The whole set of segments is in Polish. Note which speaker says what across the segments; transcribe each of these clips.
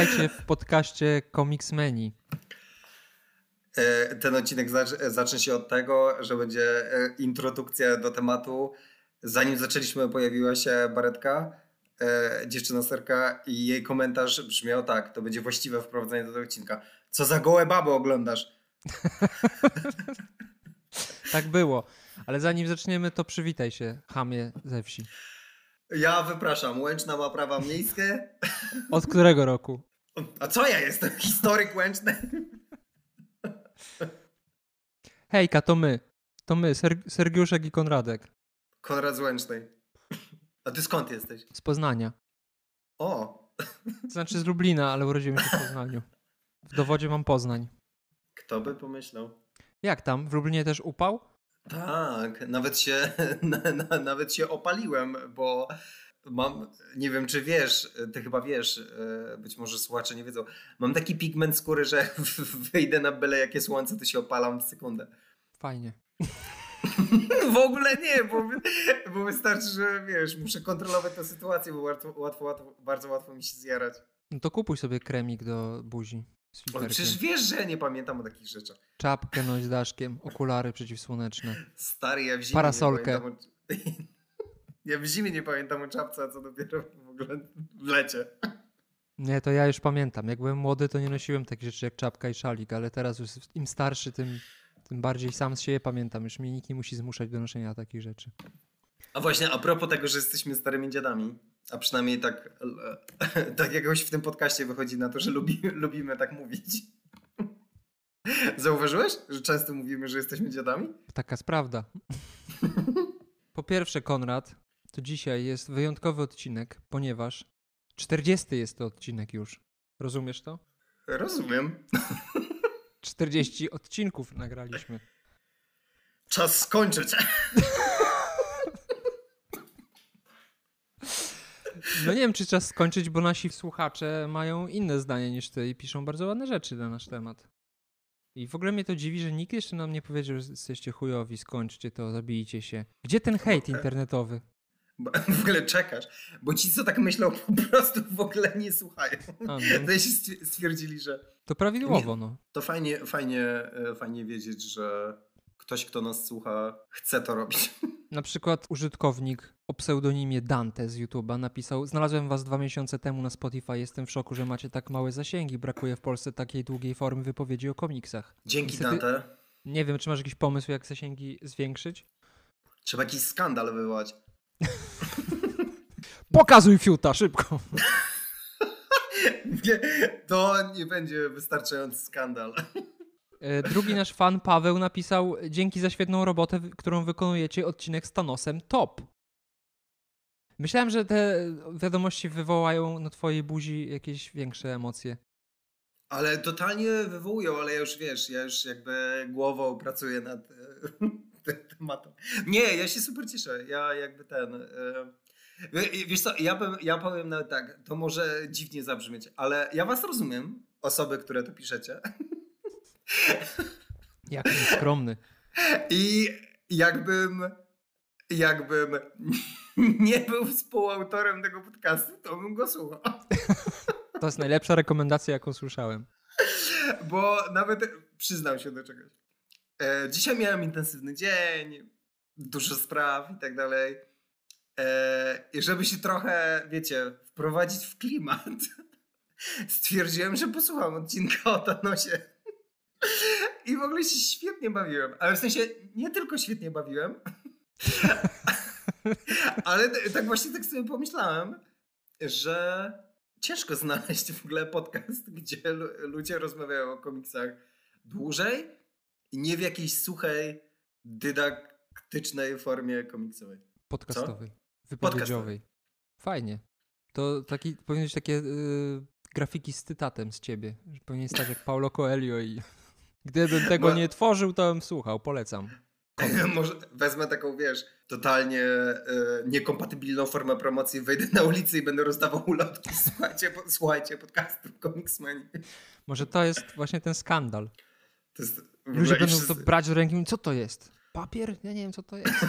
Speaker 1: Witajcie w podcaście Comicsmeni.
Speaker 2: E, ten odcinek zacznie się od tego, że będzie e, introdukcja do tematu. Zanim zaczęliśmy, pojawiła się Baretka, e, dziewczyna serka i jej komentarz brzmiał tak, to będzie właściwe wprowadzenie do tego odcinka. Co za gołe baby oglądasz?
Speaker 1: tak było. Ale zanim zaczniemy, to przywitaj się, chamie ze wsi.
Speaker 2: Ja wypraszam, Łęczna ma prawa miejskie.
Speaker 1: Od którego roku?
Speaker 2: A co ja jestem? Historyk Łęczny?
Speaker 1: Hejka, to my. To my, Ser Sergiuszek i Konradek.
Speaker 2: Konrad z Łęcznej. A ty skąd jesteś?
Speaker 1: Z Poznania.
Speaker 2: O!
Speaker 1: Znaczy z Lublina, ale urodziłem się w Poznaniu. W dowodzie mam Poznań.
Speaker 2: Kto by pomyślał?
Speaker 1: Jak tam? W Lublinie też upał?
Speaker 2: Tak, nawet się, na, na, nawet się opaliłem, bo mam, nie wiem czy wiesz, ty chyba wiesz, e, być może słuchacze nie wiedzą, mam taki pigment skóry, że wyjdę na byle jakie słońce, to się opalam w sekundę.
Speaker 1: Fajnie.
Speaker 2: w ogóle nie, bo, bo wystarczy, że wiesz, muszę kontrolować tę sytuację, bo łatwo, łatwo, łatwo, bardzo łatwo mi się zjarać.
Speaker 1: No to kupuj sobie kremik do buzi.
Speaker 2: O, przecież wiesz, że ja nie pamiętam o takich rzeczach.
Speaker 1: Czapkę noś z daszkiem, okulary przeciwsłoneczne.
Speaker 2: Stary, ja w zimie
Speaker 1: Parasolkę.
Speaker 2: O... Ja w zimie nie pamiętam o czapce, a co dopiero w ogóle w lecie.
Speaker 1: Nie, to ja już pamiętam. Jak byłem młody, to nie nosiłem takich rzeczy jak czapka i szalik, ale teraz już im starszy, tym, tym bardziej sam z siebie pamiętam. Już mnie nikt nie musi zmuszać do noszenia takich rzeczy.
Speaker 2: A właśnie, a propos tego, że jesteśmy starymi dziadami, a przynajmniej tak, tak jakoś w tym podcaście wychodzi na to, że lubi, lubimy tak mówić. Zauważyłeś, że często mówimy, że jesteśmy dziadami?
Speaker 1: Taka jest prawda. Po pierwsze, Konrad, to dzisiaj jest wyjątkowy odcinek, ponieważ 40 jest to odcinek już. Rozumiesz to?
Speaker 2: Rozumiem.
Speaker 1: 40 odcinków nagraliśmy.
Speaker 2: Czas skończyć.
Speaker 1: No nie wiem, czy czas skończyć, bo nasi słuchacze mają inne zdanie niż ty i piszą bardzo ładne rzeczy na nasz temat. I w ogóle mnie to dziwi, że nikt jeszcze nam nie powiedział, że jesteście chujowi, skończcie to, zabijcie się. Gdzie ten hejt internetowy?
Speaker 2: w ogóle czekasz, bo ci, co tak myślą, po prostu w ogóle nie słuchają. A, no. Się stwierdzili, że...
Speaker 1: To prawidłowo, no.
Speaker 2: To fajnie, fajnie, e, fajnie wiedzieć, że ktoś, kto nas słucha, chce to robić.
Speaker 1: Na przykład użytkownik o pseudonimie Dante z YouTube'a napisał: Znalazłem was dwa miesiące temu na Spotify. Jestem w szoku, że macie tak małe zasięgi. Brakuje w Polsce takiej długiej formy wypowiedzi o komiksach.
Speaker 2: Dzięki, Niestety, Dante.
Speaker 1: Nie wiem, czy masz jakiś pomysł, jak zasięgi zwiększyć?
Speaker 2: Trzeba jakiś skandal wywołać.
Speaker 1: Pokazuj fiuta, szybko.
Speaker 2: nie, to nie będzie wystarczający skandal.
Speaker 1: E, drugi nasz fan Paweł napisał: Dzięki za świetną robotę, którą wykonujecie, odcinek z Thanosem top. Myślałem, że te wiadomości wywołają na twojej buzi jakieś większe emocje.
Speaker 2: Ale totalnie wywołują, ale ja już wiesz, ja już jakby głową pracuję nad e, tym tematem. Nie, ja się super cieszę. Ja jakby ten. Wiesz co, ja, bym, ja powiem nawet tak, to może dziwnie zabrzmieć, ale ja was rozumiem, osoby, które to piszecie.
Speaker 1: Jak skromny.
Speaker 2: I jakbym, jakbym nie był współautorem tego podcastu, to bym go słuchał.
Speaker 1: To jest najlepsza rekomendacja, jaką słyszałem.
Speaker 2: Bo nawet przyznam się do czegoś. E, dzisiaj miałem intensywny dzień, dużo spraw i tak dalej. E, I żeby się trochę, wiecie, wprowadzić w klimat, stwierdziłem, że posłucham odcinka o Thanosie. I w ogóle się świetnie bawiłem. Ale w sensie nie tylko świetnie bawiłem, ale tak właśnie tak sobie pomyślałem, że ciężko znaleźć w ogóle podcast, gdzie ludzie rozmawiają o komiksach dłużej i nie w jakiejś suchej, dydaktycznej formie komiksowej.
Speaker 1: Podcastowej. Co? Wypowiedziowej. Fajnie. To taki, powinien być takie y, grafiki z cytatem z ciebie. Powinien stać jak Paulo Coelho i Gdybym tego nie tworzył, to bym słuchał, polecam.
Speaker 2: Może wezmę taką, wiesz, totalnie e, niekompatybilną formę promocji, wejdę na ulicę i będę rozdawał ulotki. Słuchajcie, po, słuchajcie podcastu Comicsmani.
Speaker 1: Może to jest właśnie ten skandal. Jest, Ludzie będą wszyscy... to brać do ręki co to jest? Papier? Ja nie wiem, co to jest.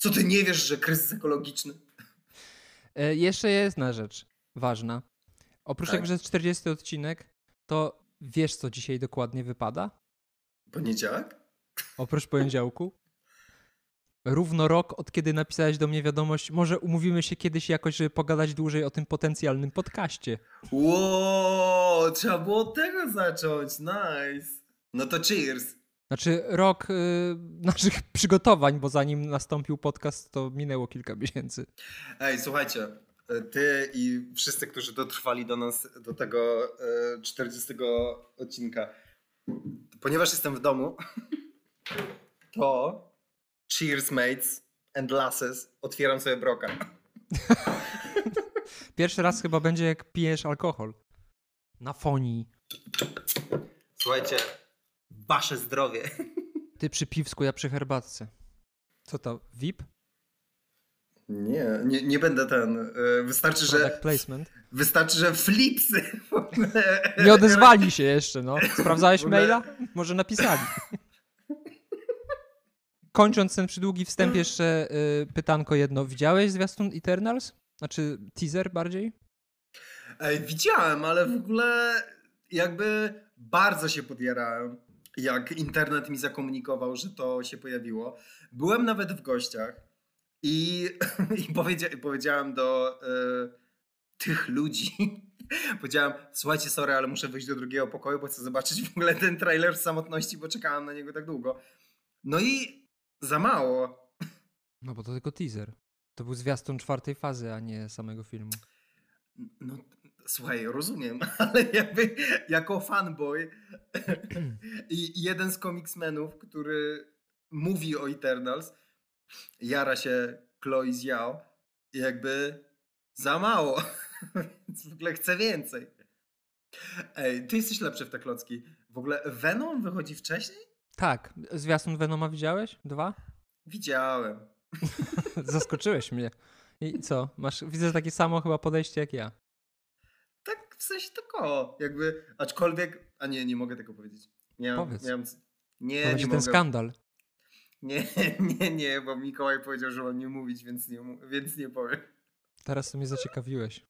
Speaker 2: Co ty nie wiesz, że kryzys ekologiczny?
Speaker 1: E, jeszcze jest jedna rzecz ważna. Oprócz
Speaker 2: Tak.
Speaker 1: tego, że jest 40 odcinek, to wiesz, co dzisiaj dokładnie wypada?
Speaker 2: Poniedziałek?
Speaker 1: Oprócz poniedziałku? Równo rok, od kiedy napisałeś do mnie wiadomość, może umówimy się kiedyś jakoś, żeby pogadać dłużej o tym potencjalnym podcaście.
Speaker 2: Ło, trzeba było od tego zacząć. Nice. No to cheers.
Speaker 1: Znaczy rok y, naszych przygotowań, bo zanim nastąpił podcast, to minęło kilka miesięcy.
Speaker 2: Ej, słuchajcie, e, ty i wszyscy, którzy dotrwali do nas, do tego e, 40 odcinka, ponieważ jestem w domu, to cheers mates and lasses, otwieram sobie broka.
Speaker 1: Pierwszy raz chyba będzie jak pijesz alkohol. Na fonii.
Speaker 2: Słuchajcie, wasze zdrowie.
Speaker 1: Ty przy piwsku, ja przy herbatce. Co to, VIP?
Speaker 2: Nie, nie, nie będę ten. e, Wystarczy,
Speaker 1: Product
Speaker 2: że.
Speaker 1: placement?
Speaker 2: Wystarczy, że flipsy.
Speaker 1: Nie odezwali się jeszcze, no. Sprawdzałeś maila? Może napisali. Kończąc ten przydługi wstęp, jeszcze y, pytanko jedno. Widziałeś zwiastun Eternals? Znaczy teaser bardziej?
Speaker 2: Ej, widziałem, ale w ogóle jakby bardzo się podjarałem, jak internet mi zakomunikował, że to się pojawiło. Byłem nawet w gościach i, i powiedzia, powiedziałem do e, tych ludzi, powiedziałem, słuchajcie, sorry, ale muszę wyjść do drugiego pokoju, bo chcę zobaczyć w ogóle ten trailer w samotności, bo czekałem na niego tak długo. No i za mało.
Speaker 1: No bo to tylko teaser. To był zwiastun czwartej fazy, a nie samego filmu.
Speaker 2: No, słuchaj, rozumiem, ale jakby jako fanboy i jeden z komiksmenów, który mówi o Eternals, jara się Chloe Zhao, jakby za mało, więc w ogóle chce więcej. Ej, ty jesteś lepszy w te klocki. W ogóle Venom wychodzi wcześniej?
Speaker 1: Tak. Zwiastun Venoma widziałeś? Dwa?
Speaker 2: Widziałem.
Speaker 1: Zaskoczyłeś mnie. I co? Masz, widzę takie samo chyba podejście jak ja.
Speaker 2: W sensie tylko, jakby, aczkolwiek, a nie, nie mogę tego powiedzieć. Miałem,
Speaker 1: Powiedz.
Speaker 2: miałem, nie,
Speaker 1: To
Speaker 2: nie
Speaker 1: będzie
Speaker 2: mogę.
Speaker 1: ten skandal.
Speaker 2: Nie, nie, nie, bo Mikołaj powiedział, że mam nie mówić, więc nie, więc nie powiem.
Speaker 1: Teraz to mnie zaciekawiłeś.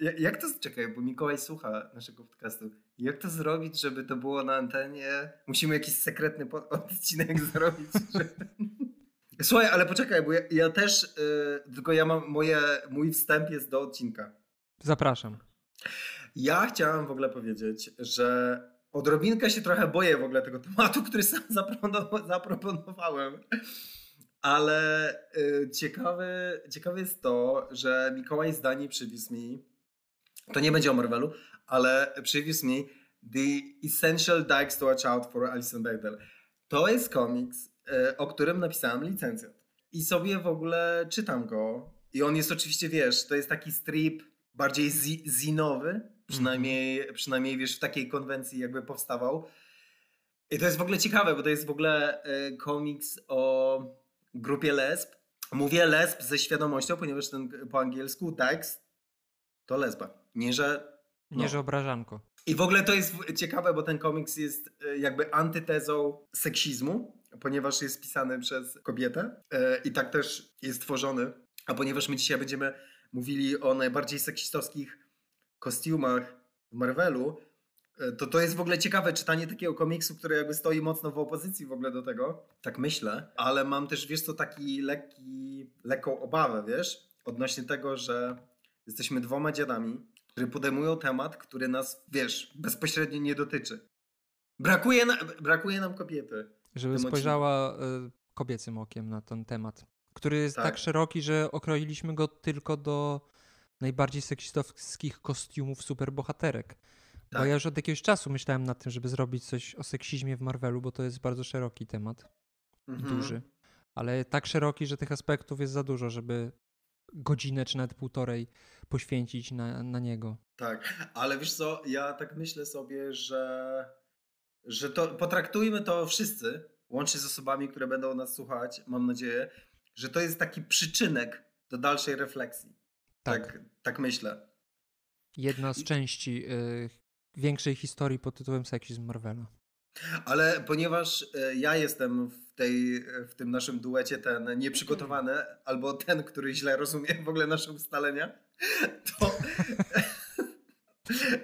Speaker 2: Ja- Jak to, czekaj, bo Mikołaj słucha naszego podcastu. Jak to zrobić, żeby to było na antenie? Musimy jakiś sekretny odcinek zrobić. Że... Słuchaj, ale poczekaj, bo ja, ja też, yy, tylko ja mam, moje, mój wstęp jest do odcinka.
Speaker 1: Zapraszam.
Speaker 2: Ja chciałem w ogóle powiedzieć, że odrobinkę się trochę boję w ogóle tego tematu, który sam zaproponowa- zaproponowałem. Ale y, ciekawe, ciekawe jest to, że Mikołaj Zdani przywiózł mi, to nie będzie o Marvelu, ale przywiózł mi The Essential Dykes to Watch Out for Alison Bechdel. To jest komiks, y, o którym napisałem licencjat. I sobie w ogóle czytam go. I on jest oczywiście, wiesz, to jest taki strip bardziej zi- zinowy, przynajmniej, przynajmniej wiesz, w takiej konwencji jakby powstawał. I to jest w ogóle ciekawe, bo to jest w ogóle e, komiks o grupie lesb. Mówię lesb ze świadomością, ponieważ ten po angielsku Dykes to lesba. Nie, że...
Speaker 1: Nie,
Speaker 2: No.
Speaker 1: że obrażanko.
Speaker 2: I w ogóle to jest ciekawe, bo ten komiks jest e, jakby antytezą seksizmu, ponieważ jest pisany przez kobietę e, i tak też jest tworzony. A ponieważ my dzisiaj będziemy mówili o najbardziej seksistowskich kostiumach w Marvelu, e, to to jest w ogóle ciekawe czytanie takiego komiksu, który jakby stoi mocno w opozycji w ogóle do tego. Tak myślę, ale mam też, wiesz co, taki lekki, lekką obawę, wiesz, odnośnie tego, że jesteśmy dwoma dziadami, które podejmują temat, który nas, wiesz, bezpośrednio nie dotyczy. Brakuje, na, brakuje nam kobiety.
Speaker 1: Żeby spojrzała y, kobiecym okiem na ten temat, który jest tak.
Speaker 2: Tak.
Speaker 1: szeroki, że okroiliśmy go tylko do najbardziej seksistowskich kostiumów superbohaterek. Bo
Speaker 2: Tak.
Speaker 1: ja już od jakiegoś czasu myślałem nad tym, żeby zrobić coś o seksizmie w Marvelu, bo to jest bardzo szeroki temat,
Speaker 2: Mhm.
Speaker 1: duży. Ale tak szeroki, że tych aspektów jest za dużo, żeby godzinę czy nawet półtorej poświęcić na, na niego.
Speaker 2: Tak, ale wiesz co, ja tak myślę sobie, że, że to potraktujmy to wszyscy, łącznie z osobami, które będą nas słuchać, mam nadzieję, że to jest taki przyczynek do dalszej refleksji.
Speaker 1: Tak.
Speaker 2: Tak, tak myślę.
Speaker 1: Jedna z części y, większej historii pod tytułem Seksizm Marvela.
Speaker 2: Ale ponieważ e, ja jestem w, tej, w tym naszym duecie ten nieprzygotowany, albo ten, który źle rozumie w ogóle nasze ustalenia, to,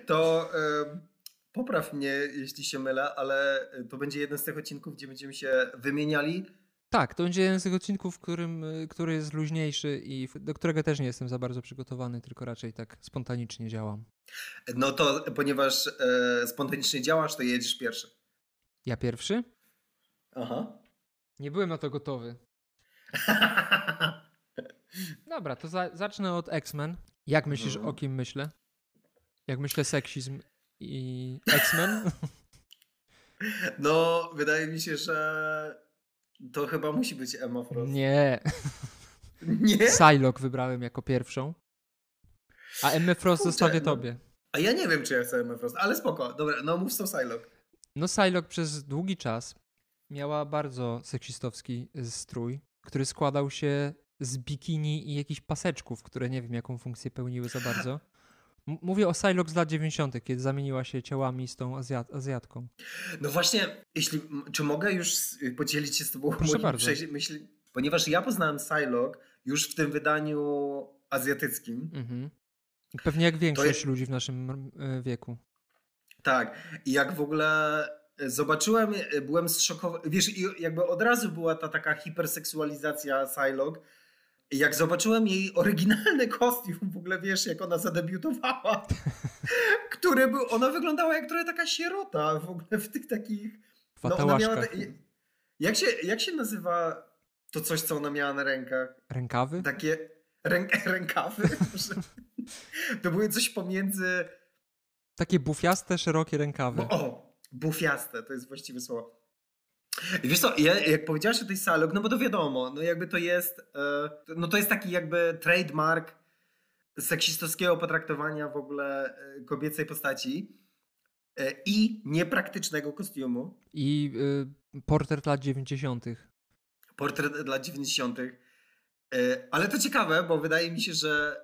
Speaker 2: To e, popraw mnie, jeśli się mylę, ale to będzie jeden z tych odcinków, gdzie będziemy się wymieniali.
Speaker 1: Tak, to będzie jeden z tych odcinków, którym, y, który jest luźniejszy i do którego też nie jestem za bardzo przygotowany, tylko raczej tak spontanicznie działam.
Speaker 2: No to ponieważ e, spontanicznie działasz, to jedziesz pierwszy.
Speaker 1: Ja pierwszy?
Speaker 2: Aha.
Speaker 1: Nie byłem na to gotowy. Dobra, to za, zacznę od X-Men. Jak myślisz,
Speaker 2: Mhm.
Speaker 1: o kim myślę? Jak myślę seksizm i X-Men?
Speaker 2: No, wydaje mi się, że to chyba musi być Emma Frost.
Speaker 1: nie.
Speaker 2: Nie?
Speaker 1: Psylocke wybrałem jako pierwszą. A Emma Frost
Speaker 2: Kurczę,
Speaker 1: zostawię
Speaker 2: no.
Speaker 1: tobie.
Speaker 2: A ja nie wiem, czy ja chcę Emma Frost, ale spoko. Dobra, no mów co Psylocke.
Speaker 1: No Psylocke przez długi czas miała bardzo seksistowski y, strój, który składał się z bikini i jakichś paseczków, które nie wiem jaką funkcję pełniły za bardzo. Mówię o Psylocke z lat 90., kiedy zamieniła się ciałami z tą Azjat- Azjatką.
Speaker 2: No właśnie, jeśli, czy mogę już podzielić się z tobą
Speaker 1: Proszę bardzo.
Speaker 2: myśli? Ponieważ ja poznałem Psylocke już w tym wydaniu azjatyckim.
Speaker 1: Mhm. Pewnie jak większość
Speaker 2: jest-
Speaker 1: ludzi w naszym y, wieku.
Speaker 2: Tak. I jak w ogóle e, zobaczyłem, e, byłem zszokowany. Wiesz, jakby od razu była ta taka hiperseksualizacja Psylocke. Jak zobaczyłem jej oryginalny kostium, w ogóle wiesz, jak ona zadebiutowała, który był, ona wyglądała jak trochę taka sierota w ogóle w tych takich... No, ona miała jak, się, jak się nazywa to coś, co ona miała na rękach?
Speaker 1: Rękawy?
Speaker 2: Takie ręk, rękawy? To były coś pomiędzy...
Speaker 1: Takie bufiaste, szerokie rękawy.
Speaker 2: O, bufiaste, to jest właściwe słowo. Wiesz co, ja, jak powiedziałeś o tej Salok, no bo to wiadomo, no jakby to jest, e, no to jest taki jakby trademark seksistowskiego potraktowania w ogóle e, kobiecej postaci e, i niepraktycznego kostiumu.
Speaker 1: I y, portret lat 90.
Speaker 2: Portret dla 90. E, Ale to ciekawe, bo wydaje mi się, że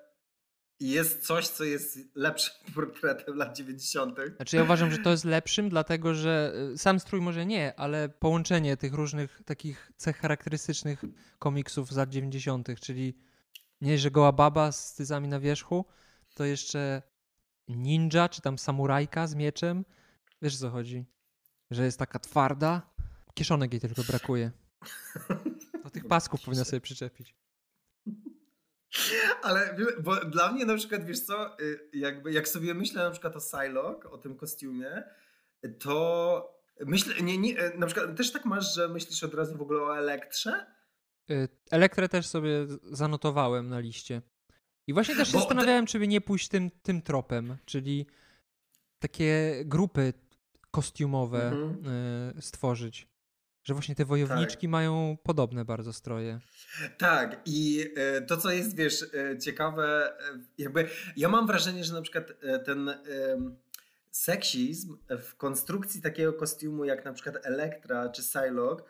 Speaker 2: jest coś, co jest lepszym portretem lat 90.
Speaker 1: Znaczy ja uważam, że to jest lepszym, dlatego że y, sam strój może nie, ale połączenie tych różnych takich cech charakterystycznych komiksów z lat 90., czyli nie, że goła baba z tyzami na wierzchu, to jeszcze ninja, czy tam samurajka z mieczem. Wiesz o co chodzi? Że jest taka twarda. Kieszonek jej tylko brakuje. Do tych pasków powinna sobie przyczepić.
Speaker 2: Ale bo dla mnie na przykład, wiesz co, y, jakby jak sobie myślę na przykład o Psylocke, o tym kostiumie, to myślę, nie, nie, na przykład też tak masz, że myślisz od razu w ogóle o Elektrze?
Speaker 1: Y, Elektrę też sobie zanotowałem na liście. I właśnie też się
Speaker 2: Bo te-
Speaker 1: zastanawiałem, czy by nie pójść tym, tym tropem, czyli takie grupy kostiumowe
Speaker 2: Mhm.
Speaker 1: y, stworzyć. Że właśnie te wojowniczki mają podobne bardzo stroje.
Speaker 2: Tak, i e, to, co jest, wiesz, e, ciekawe, e, jakby ja mam wrażenie, że na przykład ten seksizm w konstrukcji takiego kostiumu, jak na przykład Elektra czy Psylocke,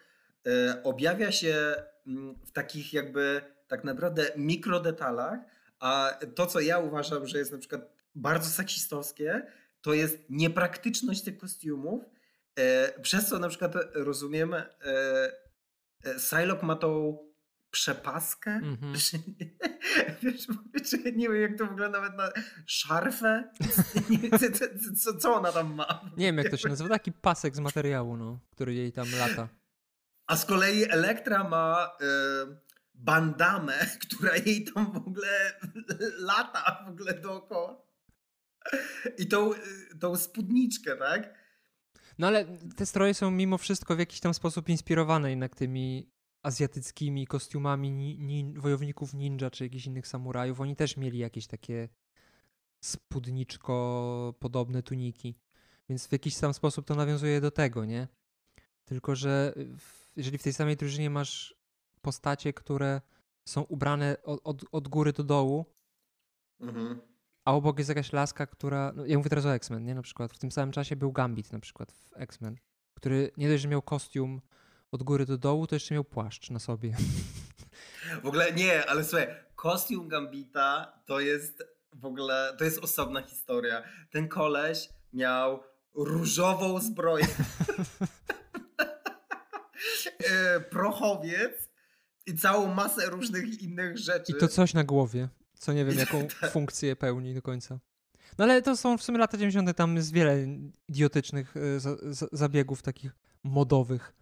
Speaker 2: objawia się mm, w takich jakby tak naprawdę mikrodetalach, a to, co ja uważam, że jest na przykład bardzo seksistowskie, to jest niepraktyczność tych kostiumów, przez co na przykład rozumiem, e, e, Psylocke ma tą przepaskę,
Speaker 1: Mhm.
Speaker 2: że, wiesz, nie wiem jak to wygląda nawet na szarfę, co, co- ona tam ma.
Speaker 1: Nie wiem, jak to się nazywa. Taki pasek z materiału, no, który jej tam lata.
Speaker 2: A z kolei Elektra ma e, bandamę, która jej tam w ogóle lata w ogóle dookoła. I tą, e, tą spódniczkę, tak?
Speaker 1: No ale te stroje są mimo wszystko w jakiś tam sposób inspirowane jednak tymi azjatyckimi kostiumami ni, ni, wojowników ninja czy jakichś innych samurajów. Oni też mieli jakieś takie spódniczko podobne tuniki. Więc w jakiś tam sposób to nawiązuje do tego, nie? Tylko, że w, jeżeli w tej samej drużynie masz postacie, które są ubrane od, od, od góry do dołu,
Speaker 2: Mhm.
Speaker 1: A obok jest jakaś laska, która. No, ja mówię teraz o X-Men, nie? Na przykład w tym samym czasie był Gambit na przykład w X-Men, który nie dość, że miał kostium od góry do dołu, to jeszcze miał płaszcz na sobie.
Speaker 2: W ogóle nie, ale słuchaj, kostium Gambita to jest w ogóle, to jest osobna historia. Ten koleś miał różową zbroję. E, Prochowiec i całą masę różnych innych rzeczy.
Speaker 1: I to coś na głowie, co nie wiem, jaką
Speaker 2: tak.
Speaker 1: funkcję pełni do końca. No ale to są w sumie lata 90. tam jest wiele idiotycznych y, za, za, zabiegów takich modowych.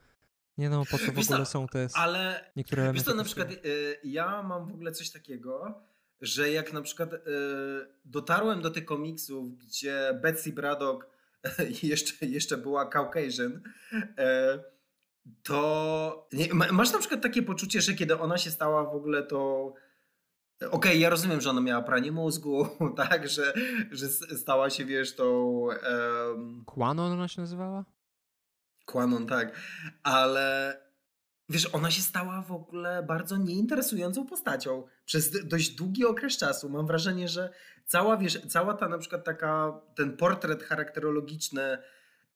Speaker 1: Nie no, po co w ogóle są te
Speaker 2: Ale
Speaker 1: niektóre elementy.
Speaker 2: wiesz co, na przykład y, ja mam w ogóle coś takiego, że jak na przykład y, dotarłem do tych komiksów, gdzie Betsy Braddock jeszcze, jeszcze była Caucasian, to masz na przykład takie poczucie, że kiedy ona się stała w ogóle to Okej, ja rozumiem, że ona miała pranie mózgu, tak, że, że stała się, wiesz, tą em,
Speaker 1: Quanon ona się nazywała?
Speaker 2: Quanon, tak, ale wiesz, ona się stała w ogóle bardzo nieinteresującą postacią przez dość długi okres czasu. Mam wrażenie, że cała, wiesz, cała ta na przykład taka, ten portret charakterologiczny e,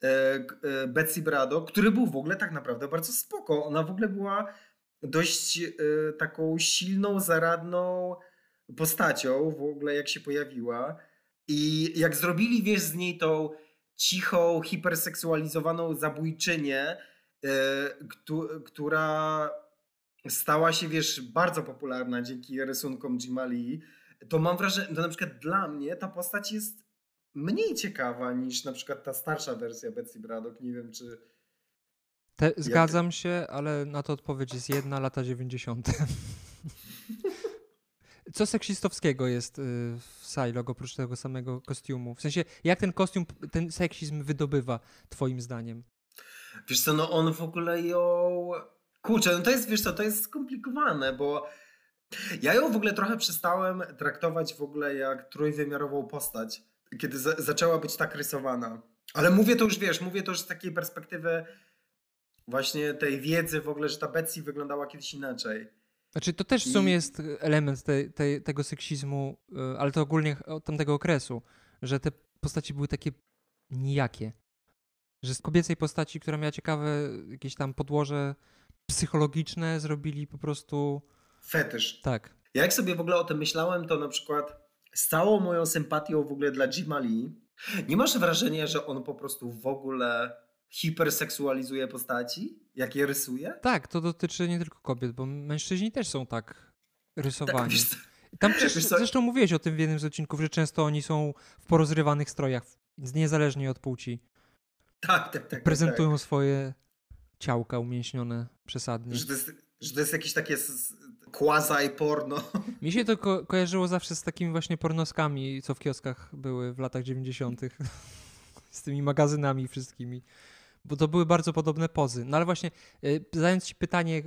Speaker 2: e, Betsy Braddock, który był w ogóle tak naprawdę bardzo spoko. Ona w ogóle była dość e, taką silną, zaradną postacią w ogóle jak się pojawiła. I jak zrobili, wiesz, z niej tą cichą, hiperseksualizowaną zabójczynię, e, któ- która stała się, wiesz, bardzo popularna dzięki rysunkom Jima Lee, to mam wrażenie, to na przykład dla mnie ta postać jest mniej ciekawa niż na przykład ta starsza wersja Betsy Braddock. Nie wiem, czy...
Speaker 1: Te, zgadzam się, ale na to odpowiedź jest jedna, lata 90. Co seksistowskiego jest y, w Psylog oprócz tego samego kostiumu? W sensie, jak ten kostium, ten seksizm wydobywa, twoim zdaniem?
Speaker 2: Wiesz co, no on w ogóle ją... Kurczę, no to jest, wiesz co, to jest skomplikowane, bo ja ją w ogóle trochę przestałem traktować w ogóle jak trójwymiarową postać, kiedy za zaczęła być tak rysowana. Ale mówię to już, wiesz, mówię to już z takiej perspektywy właśnie tej wiedzy w ogóle, że ta Betsy wyglądała kiedyś inaczej.
Speaker 1: Znaczy, to też w sumie
Speaker 2: I-
Speaker 1: jest element tej, tej, tego seksizmu, y, ale to ogólnie od tamtego okresu, że te postaci były takie nijakie. Że z kobiecej postaci, która miała ciekawe jakieś tam podłoże psychologiczne, zrobili po prostu
Speaker 2: Fetysz.
Speaker 1: tak.
Speaker 2: Ja jak sobie w ogóle o tym myślałem, to na przykład z całą moją sympatią w ogóle dla Jima Lee, nie masz wrażenia, że on po prostu w ogóle hiperseksualizuje postaci, jak je rysuje?
Speaker 1: Tak, to dotyczy nie tylko kobiet, bo mężczyźni też są tak
Speaker 2: Tak,
Speaker 1: rysowani.
Speaker 2: co,
Speaker 1: Tam przecież, zresztą mówiłeś o tym w jednym z odcinków, że często oni są w porozrywanych strojach, niezależnie od płci.
Speaker 2: tak, tak, tak, tak.
Speaker 1: Prezentują swoje ciałka umięśnione przesadnie.
Speaker 2: Tak. Że to jest, że to jest jakieś takie s- quasi porno.
Speaker 1: Mi się to ko- kojarzyło zawsze z takimi właśnie pornoskami, co w kioskach były w latach 90. z tymi magazynami wszystkimi. Bo to były bardzo podobne pozy. No ale właśnie, y, zadając ci pytanie,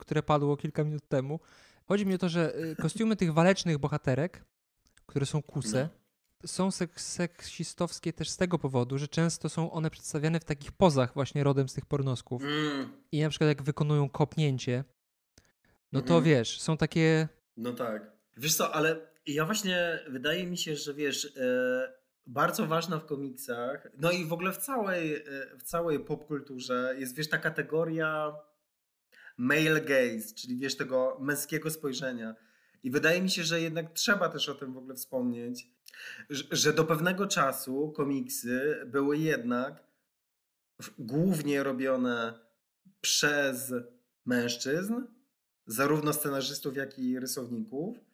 Speaker 1: które padło kilka minut temu, chodzi mi o to, że y, kostiumy tych walecznych bohaterek, które są kuse, są sek- seksistowskie też z tego powodu, że często są one przedstawiane w takich pozach właśnie rodem z tych pornosków.
Speaker 2: Mm,
Speaker 1: I na przykład jak wykonują kopnięcie, no to
Speaker 2: Mhm.
Speaker 1: wiesz, są takie
Speaker 2: no tak. Wiesz co, ale ja właśnie, wydaje mi się, że wiesz, e, bardzo ważna w komiksach, no i w ogóle w całej, e, w całej popkulturze jest, wiesz, ta kategoria male gaze, czyli wiesz, tego męskiego spojrzenia. I wydaje mi się, że jednak trzeba też o tym w ogóle wspomnieć, że, do pewnego czasu komiksy były jednak głównie robione przez mężczyzn, zarówno scenarzystów, jak i rysowników.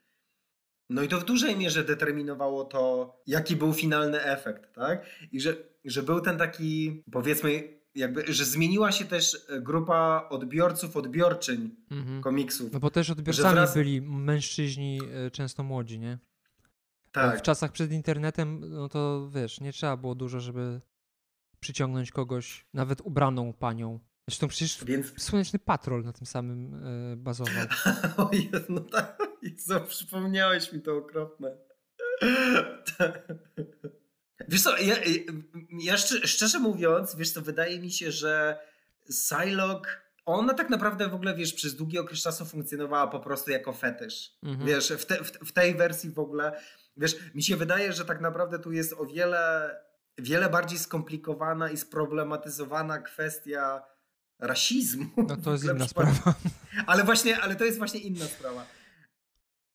Speaker 2: No i to w dużej mierze determinowało to, jaki był finalny efekt, tak? I że, że był ten taki, powiedzmy, jakby, że zmieniła się też e, grupa odbiorców, odbiorczyń
Speaker 1: Mhm.
Speaker 2: komiksów.
Speaker 1: No bo też odbiorcami
Speaker 2: wraz-
Speaker 1: byli mężczyźni e, często młodzi, nie?
Speaker 2: Tak.
Speaker 1: W czasach przed internetem, no to wiesz, nie trzeba było dużo, żeby przyciągnąć kogoś, nawet ubraną panią. Zresztą przecież
Speaker 2: Więc
Speaker 1: Słoneczny Patrol na tym samym e, bazował.
Speaker 2: O Jezu, no tak, Jezu, przypomniałeś mi to okropne. Wiesz co, ja, ja szczerze, szczerze mówiąc, wiesz co, wydaje mi się, że Psylocke, ona tak naprawdę w ogóle, wiesz, przez długi okres czasu funkcjonowała po prostu jako fetysz.
Speaker 1: Mhm.
Speaker 2: Wiesz, w, te, w, w tej wersji w ogóle, wiesz, mi się wydaje, że tak naprawdę tu jest o wiele, wiele bardziej skomplikowana i sproblematyzowana kwestia rasizmu.
Speaker 1: No to jest inna sprawa.
Speaker 2: ale właśnie, ale to jest właśnie inna sprawa.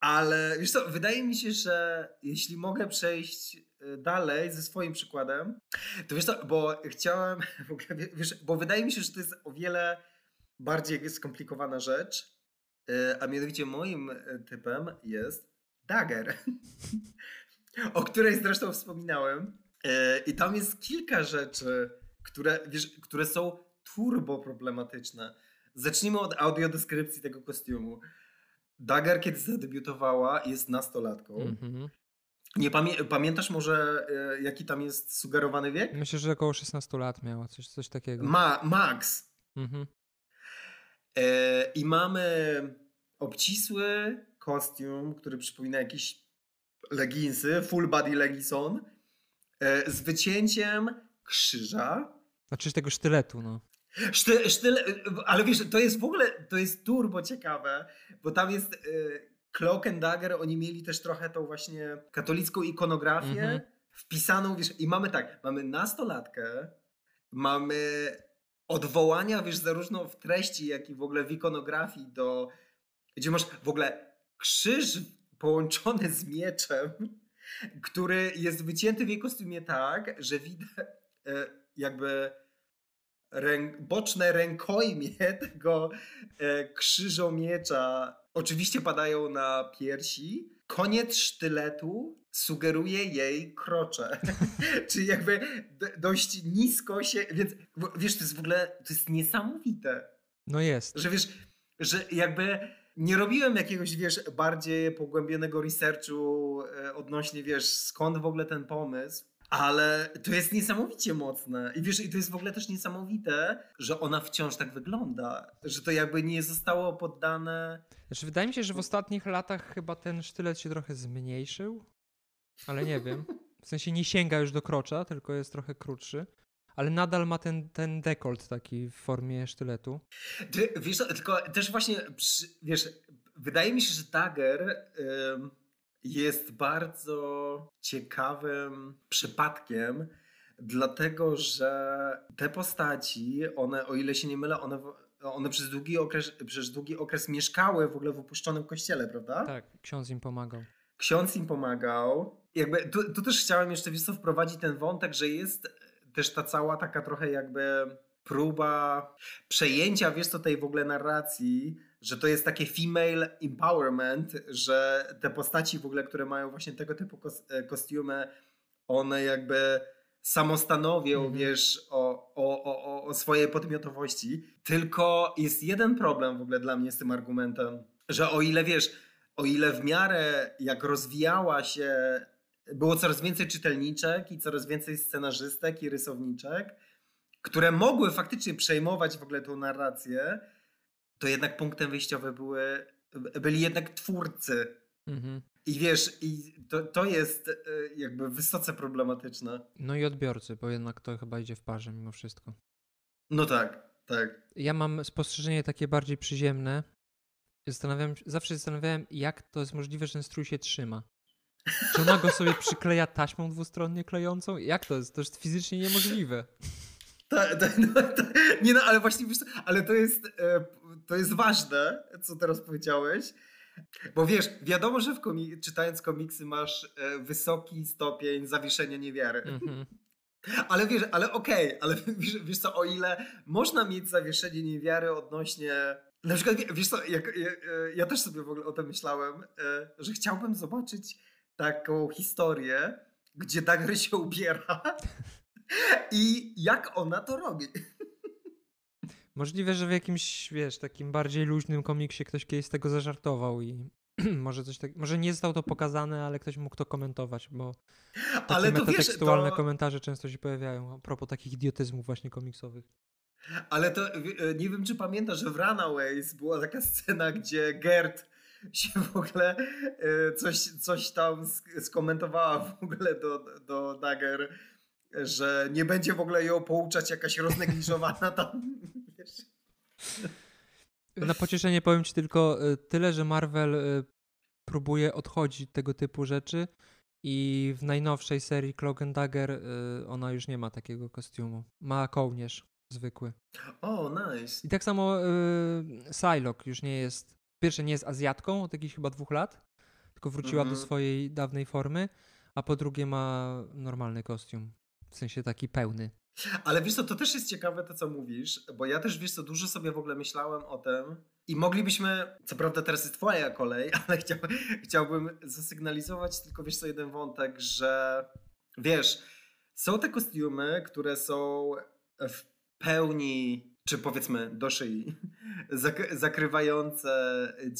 Speaker 2: Ale wiesz co, wydaje mi się, że jeśli mogę przejść y, dalej ze swoim przykładem, to wiesz co, bo chciałem, w ogóle, wie- wiesz, bo wydaje mi się, że to jest o wiele bardziej skomplikowana rzecz, y, a mianowicie moim y, typem jest Dagger. o której zresztą wspominałem. I tam jest kilka rzeczy, które, wiesz, które są turbo problematyczne. Zacznijmy od audiodeskrypcji tego kostiumu. Dagger, kiedy zadebiutowała, jest nastolatką.
Speaker 1: Mhm.
Speaker 2: Nie pamię pamiętasz może, e, jaki tam jest sugerowany wiek?
Speaker 1: Myślę, że około 16 lat miała, coś, coś takiego.
Speaker 2: Ma Max.
Speaker 1: Mhm.
Speaker 2: E, I mamy obcisły kostium, który przypomina jakieś leginsy, full body legison, e, z wycięciem krzyża.
Speaker 1: Znaczy tego sztyletu, no.
Speaker 2: Szty, sztyl, ale wiesz, to jest w ogóle, to jest turbo ciekawe, bo tam jest y, Cloak and Dagger, oni mieli też trochę tą właśnie katolicką ikonografię
Speaker 1: Mhm.
Speaker 2: wpisaną, wiesz, i mamy tak, mamy nastolatkę, mamy odwołania, wiesz, zarówno w treści, jak i w ogóle w ikonografii do, gdzie masz w ogóle krzyż połączony z mieczem, który jest wycięty w jej kostiumie tak, że widać e, jakby rę, boczne rękojmie tego e, krzyżomiecza oczywiście padają na piersi. Koniec sztyletu sugeruje jej krocze. Czyli jakby dość nisko się, więc wiesz, to jest w ogóle, to jest niesamowite,
Speaker 1: No jest.
Speaker 2: że wiesz, że jakby nie robiłem jakiegoś, wiesz, bardziej pogłębionego researchu e, odnośnie, wiesz, skąd w ogóle ten pomysł, ale to jest niesamowicie mocne. I wiesz, i to jest w ogóle też niesamowite, że ona wciąż tak wygląda, że to jakby nie zostało poddane
Speaker 1: Znaczy, wydaje mi się, że w ostatnich latach chyba ten sztylet się trochę zmniejszył, ale nie wiem. W sensie nie sięga już do krocza, tylko jest trochę krótszy. Ale nadal ma ten, ten dekolt taki w formie sztyletu.
Speaker 2: Ty, wiesz, tylko też właśnie, wiesz, wydaje mi się, że Dagger ym, jest bardzo ciekawym przypadkiem, dlatego że te postaci, one, o ile się nie mylę, one, one przez, długi okres, przez długi okres mieszkały w ogóle w opuszczonym kościele, prawda?
Speaker 1: Tak, ksiądz im pomagał.
Speaker 2: Ksiądz im pomagał. Jakby, tu, tu też chciałem jeszcze wiesz co, wprowadzić ten wątek, że jest też ta cała taka trochę jakby próba przejęcia, wiesz co, tej w ogóle narracji, że to jest takie female empowerment, że te postaci w ogóle, które mają właśnie tego typu e, kostiumy, one jakby samostanowią,
Speaker 1: Mhm.
Speaker 2: wiesz, o, o, o, o- o swojej podmiotowości. Tylko jest jeden problem w ogóle dla mnie z tym argumentem, że o ile wiesz, o ile w miarę jak rozwijała się, było coraz więcej czytelniczek i coraz więcej scenarzystek i rysowniczek, które mogły faktycznie przejmować w ogóle tą narrację, to jednak punktem wyjściowym były, byli jednak twórcy.
Speaker 1: Mhm.
Speaker 2: I wiesz, i to, to jest e, jakby wysoce problematyczne.
Speaker 1: No i odbiorcy, bo jednak to chyba idzie w parze mimo wszystko.
Speaker 2: No tak, tak.
Speaker 1: Ja mam spostrzeżenie takie bardziej przyziemne. Zastanawiam, zawsze zastanawiałem, jak to jest możliwe, że ten strój się trzyma. Czy ona go sobie przykleja taśmą dwustronnie klejącą? Jak to jest? To jest fizycznie niemożliwe.
Speaker 2: Ta, ta, no, ta, nie no, ale właśnie ale to jest, e, to jest ważne, co teraz powiedziałeś, bo wiesz, wiadomo, że czytając komiksy masz e, wysoki stopień zawieszenia niewiary.
Speaker 1: Mhm.
Speaker 2: Ale wiesz, ale okej, ale wiesz, wiesz co, o ile można mieć zawieszenie niewiary odnośnie. Na przykład, wie- wiesz co, jak, ja, ja też sobie w ogóle o tym myślałem, e, że chciałbym zobaczyć taką historię, gdzie Dagger się ubiera i jak ona to robi.
Speaker 1: Możliwe, że w jakimś, wiesz, takim bardziej luźnym komiksie ktoś kiedyś z tego zażartował i może coś tak, może nie zostało to pokazane, ale ktoś mógł to komentować, bo takie
Speaker 2: Ale to wiesz,
Speaker 1: metatekstualne
Speaker 2: to,
Speaker 1: komentarze często się pojawiają a propos takich idiotyzmów właśnie komiksowych.
Speaker 2: ale to e, nie wiem, czy pamiętasz, że w Runaways była taka scena, gdzie Gert się w ogóle e, coś, coś tam sk- skomentowała w ogóle do, do Dagger, że nie będzie w ogóle ją pouczać jakaś roznegliżowana tam.
Speaker 1: Na pocieszenie powiem ci tylko y, tyle, że Marvel y, próbuje odchodzić od tego typu rzeczy i w najnowszej serii Cloak and Dagger y, ona już nie ma takiego kostiumu. Ma kołnierz zwykły.
Speaker 2: O, nice.
Speaker 1: I tak samo Psylocke już nie jest, pierwsze nie jest Azjatką od jakichś chyba dwóch lat, tylko wróciła do
Speaker 2: Mhm.
Speaker 1: swojej dawnej formy, a po drugie ma normalny kostium. W sensie taki pełny.
Speaker 2: Ale wiesz co, to też jest ciekawe to, co mówisz, bo ja też, wiesz co, dużo sobie w ogóle myślałem o tym I moglibyśmy, co prawda teraz jest twoja kolej, ale chciał, chciałbym zasygnalizować tylko wiesz co jeden wątek, że wiesz, są te kostiumy, które są w pełni, czy powiedzmy do szyi, zak- zakrywające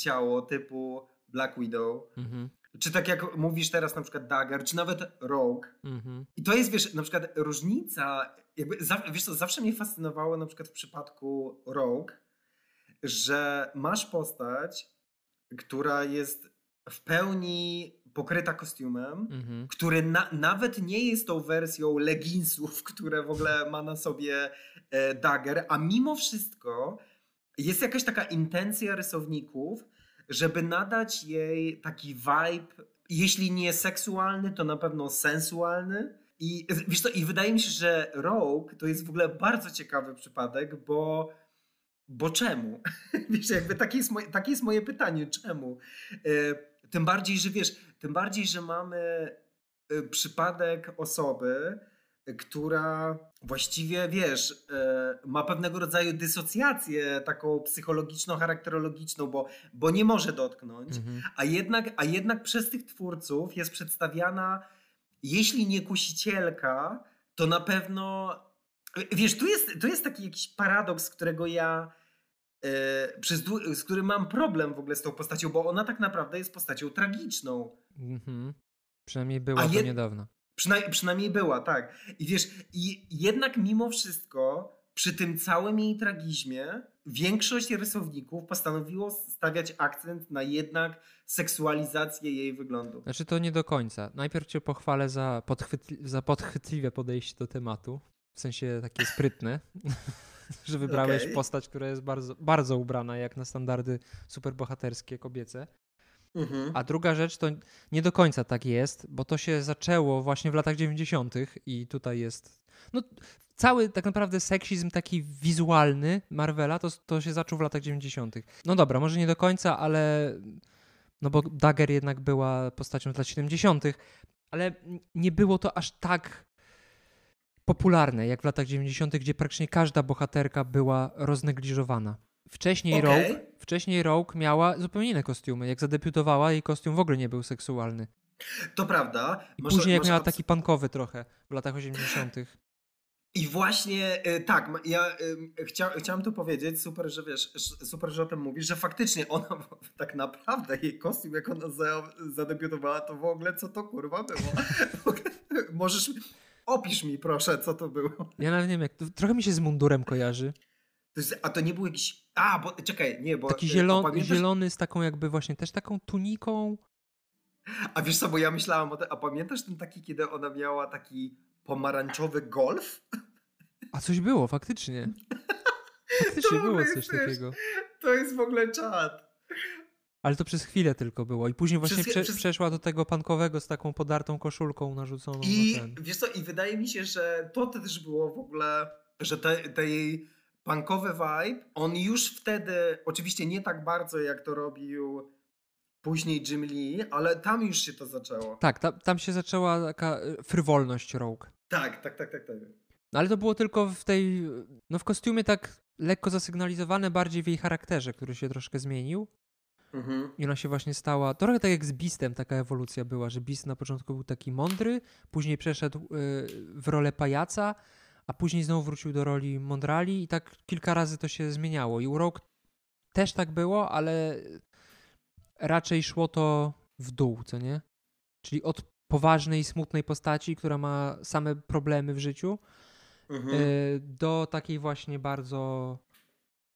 Speaker 2: ciało typu Black Widow.
Speaker 1: Mhm.
Speaker 2: Czy tak jak mówisz teraz na przykład Dagger, czy nawet Rogue.
Speaker 1: Mhm.
Speaker 2: I to jest, wiesz, na przykład różnica, jakby, wiesz co, zawsze mnie fascynowało na przykład w przypadku Rogue, że masz postać, która jest w pełni pokryta kostiumem,
Speaker 1: Mhm.
Speaker 2: który na, nawet nie jest tą wersją leginsów, które w ogóle ma na sobie e, Dagger, a mimo wszystko jest jakaś taka intencja rysowników, żeby nadać jej taki vibe, jeśli nie seksualny, to na pewno sensualny. I wiesz co, i wydaje mi się, że Rogue to jest w ogóle bardzo ciekawy przypadek, bo bo czemu? wiesz, jakby takie jest, moje, takie jest moje pytanie, czemu? E, tym bardziej, że wiesz, tym bardziej, że mamy e, przypadek osoby, która właściwie, wiesz, e, ma pewnego rodzaju dysocjację taką psychologiczno-charakterologiczną, bo, bo nie może dotknąć,
Speaker 1: Mhm.
Speaker 2: a jednak, a jednak przez tych twórców jest przedstawiana, jeśli nie kusicielka, to na pewno. Wiesz, tu jest, tu jest taki jakiś paradoks, którego ja. e, przez, z którym mam problem w ogóle z tą postacią, bo ona tak naprawdę jest postacią tragiczną.
Speaker 1: Mhm. Przynajmniej była
Speaker 2: A
Speaker 1: to
Speaker 2: jed-
Speaker 1: niedawno.
Speaker 2: Przynaj- przynajmniej była, tak. I wiesz, i jednak mimo wszystko, przy tym całym jej tragizmie, większość rysowników postanowiło stawiać akcent na jednak seksualizację jej wyglądu.
Speaker 1: Znaczy to nie do końca. Najpierw cię pochwalę za, podchwytli- za podchwytliwe podejście do tematu. W sensie takie sprytne, że wybrałeś
Speaker 2: Okej.
Speaker 1: postać, która jest bardzo, bardzo ubrana jak na standardy superbohaterskie kobiece.
Speaker 2: Mhm.
Speaker 1: A druga rzecz to nie do końca tak jest, bo to się zaczęło właśnie w latach 90. i tutaj jest. No, cały tak naprawdę seksizm taki wizualny Marvela to, to się zaczął w latach 90. No dobra, może nie do końca, ale. No bo Dagger jednak była postacią z lat 70., ale nie było to aż tak popularne jak w latach 90., gdzie praktycznie każda bohaterka była roznegliżowana. Wcześniej
Speaker 2: Okej.
Speaker 1: Rogue, wcześniej Rogue miała zupełnie inne kostiumy. Jak zadebiutowała, jej kostium w ogóle nie był seksualny.
Speaker 2: To prawda.
Speaker 1: I później jak miała taki pankowy trochę w latach 80.
Speaker 2: I właśnie e, tak, ja chcia, chciałem tu powiedzieć, super, że wiesz, sz- super, że o tym mówisz, że faktycznie ona tak naprawdę, jej kostium, jak ona za, zadebiutowała, to w ogóle co to kurwa było? Możesz, opisz mi proszę, co to było.
Speaker 1: Ja nawet nie wiem, jak, to trochę mi się z mundurem kojarzy.
Speaker 2: To jest, a to nie był jakiś, a, bo czekaj, nie, bo...
Speaker 1: Taki
Speaker 2: e,
Speaker 1: zielon,
Speaker 2: pamiętasz-
Speaker 1: zielony z taką jakby właśnie też taką tuniką.
Speaker 2: A wiesz co, bo ja myślałam o tym, a pamiętasz ten taki, kiedy ona miała taki pomarańczowy golf?
Speaker 1: A coś było, faktycznie. Faktycznie
Speaker 2: w
Speaker 1: było coś takiego.
Speaker 2: To jest w ogóle czad.
Speaker 1: Ale to przez chwilę tylko było. I później właśnie
Speaker 2: Przez-
Speaker 1: prze,
Speaker 2: przez-
Speaker 1: przeszła do tego pankowego z taką podartą koszulką narzuconą
Speaker 2: I wiesz co, i wydaje mi się, że to też było w ogóle, że te, te jej punkowy vibe, on już wtedy, oczywiście nie tak bardzo jak to robił później Jim Lee, ale tam już się to zaczęło.
Speaker 1: Tak, tam, tam się zaczęła taka e, frywolność Rogue.
Speaker 2: Tak, tak, tak, tak. tak.
Speaker 1: No ale to było tylko w tej, no w kostiumie tak lekko zasygnalizowane bardziej w jej charakterze, który się troszkę zmienił.
Speaker 2: Mhm.
Speaker 1: I ona się właśnie stała, trochę tak jak z Beastem taka ewolucja była, że Beast na początku był taki mądry, później przeszedł y, w rolę pajaca, a później znowu wrócił do roli mądrali i tak kilka razy to się zmieniało. I u Rogue też tak było, ale raczej szło to w dół, co nie? Czyli od poważnej, smutnej postaci, która ma same problemy w życiu,
Speaker 2: Mhm.
Speaker 1: y, do takiej właśnie bardzo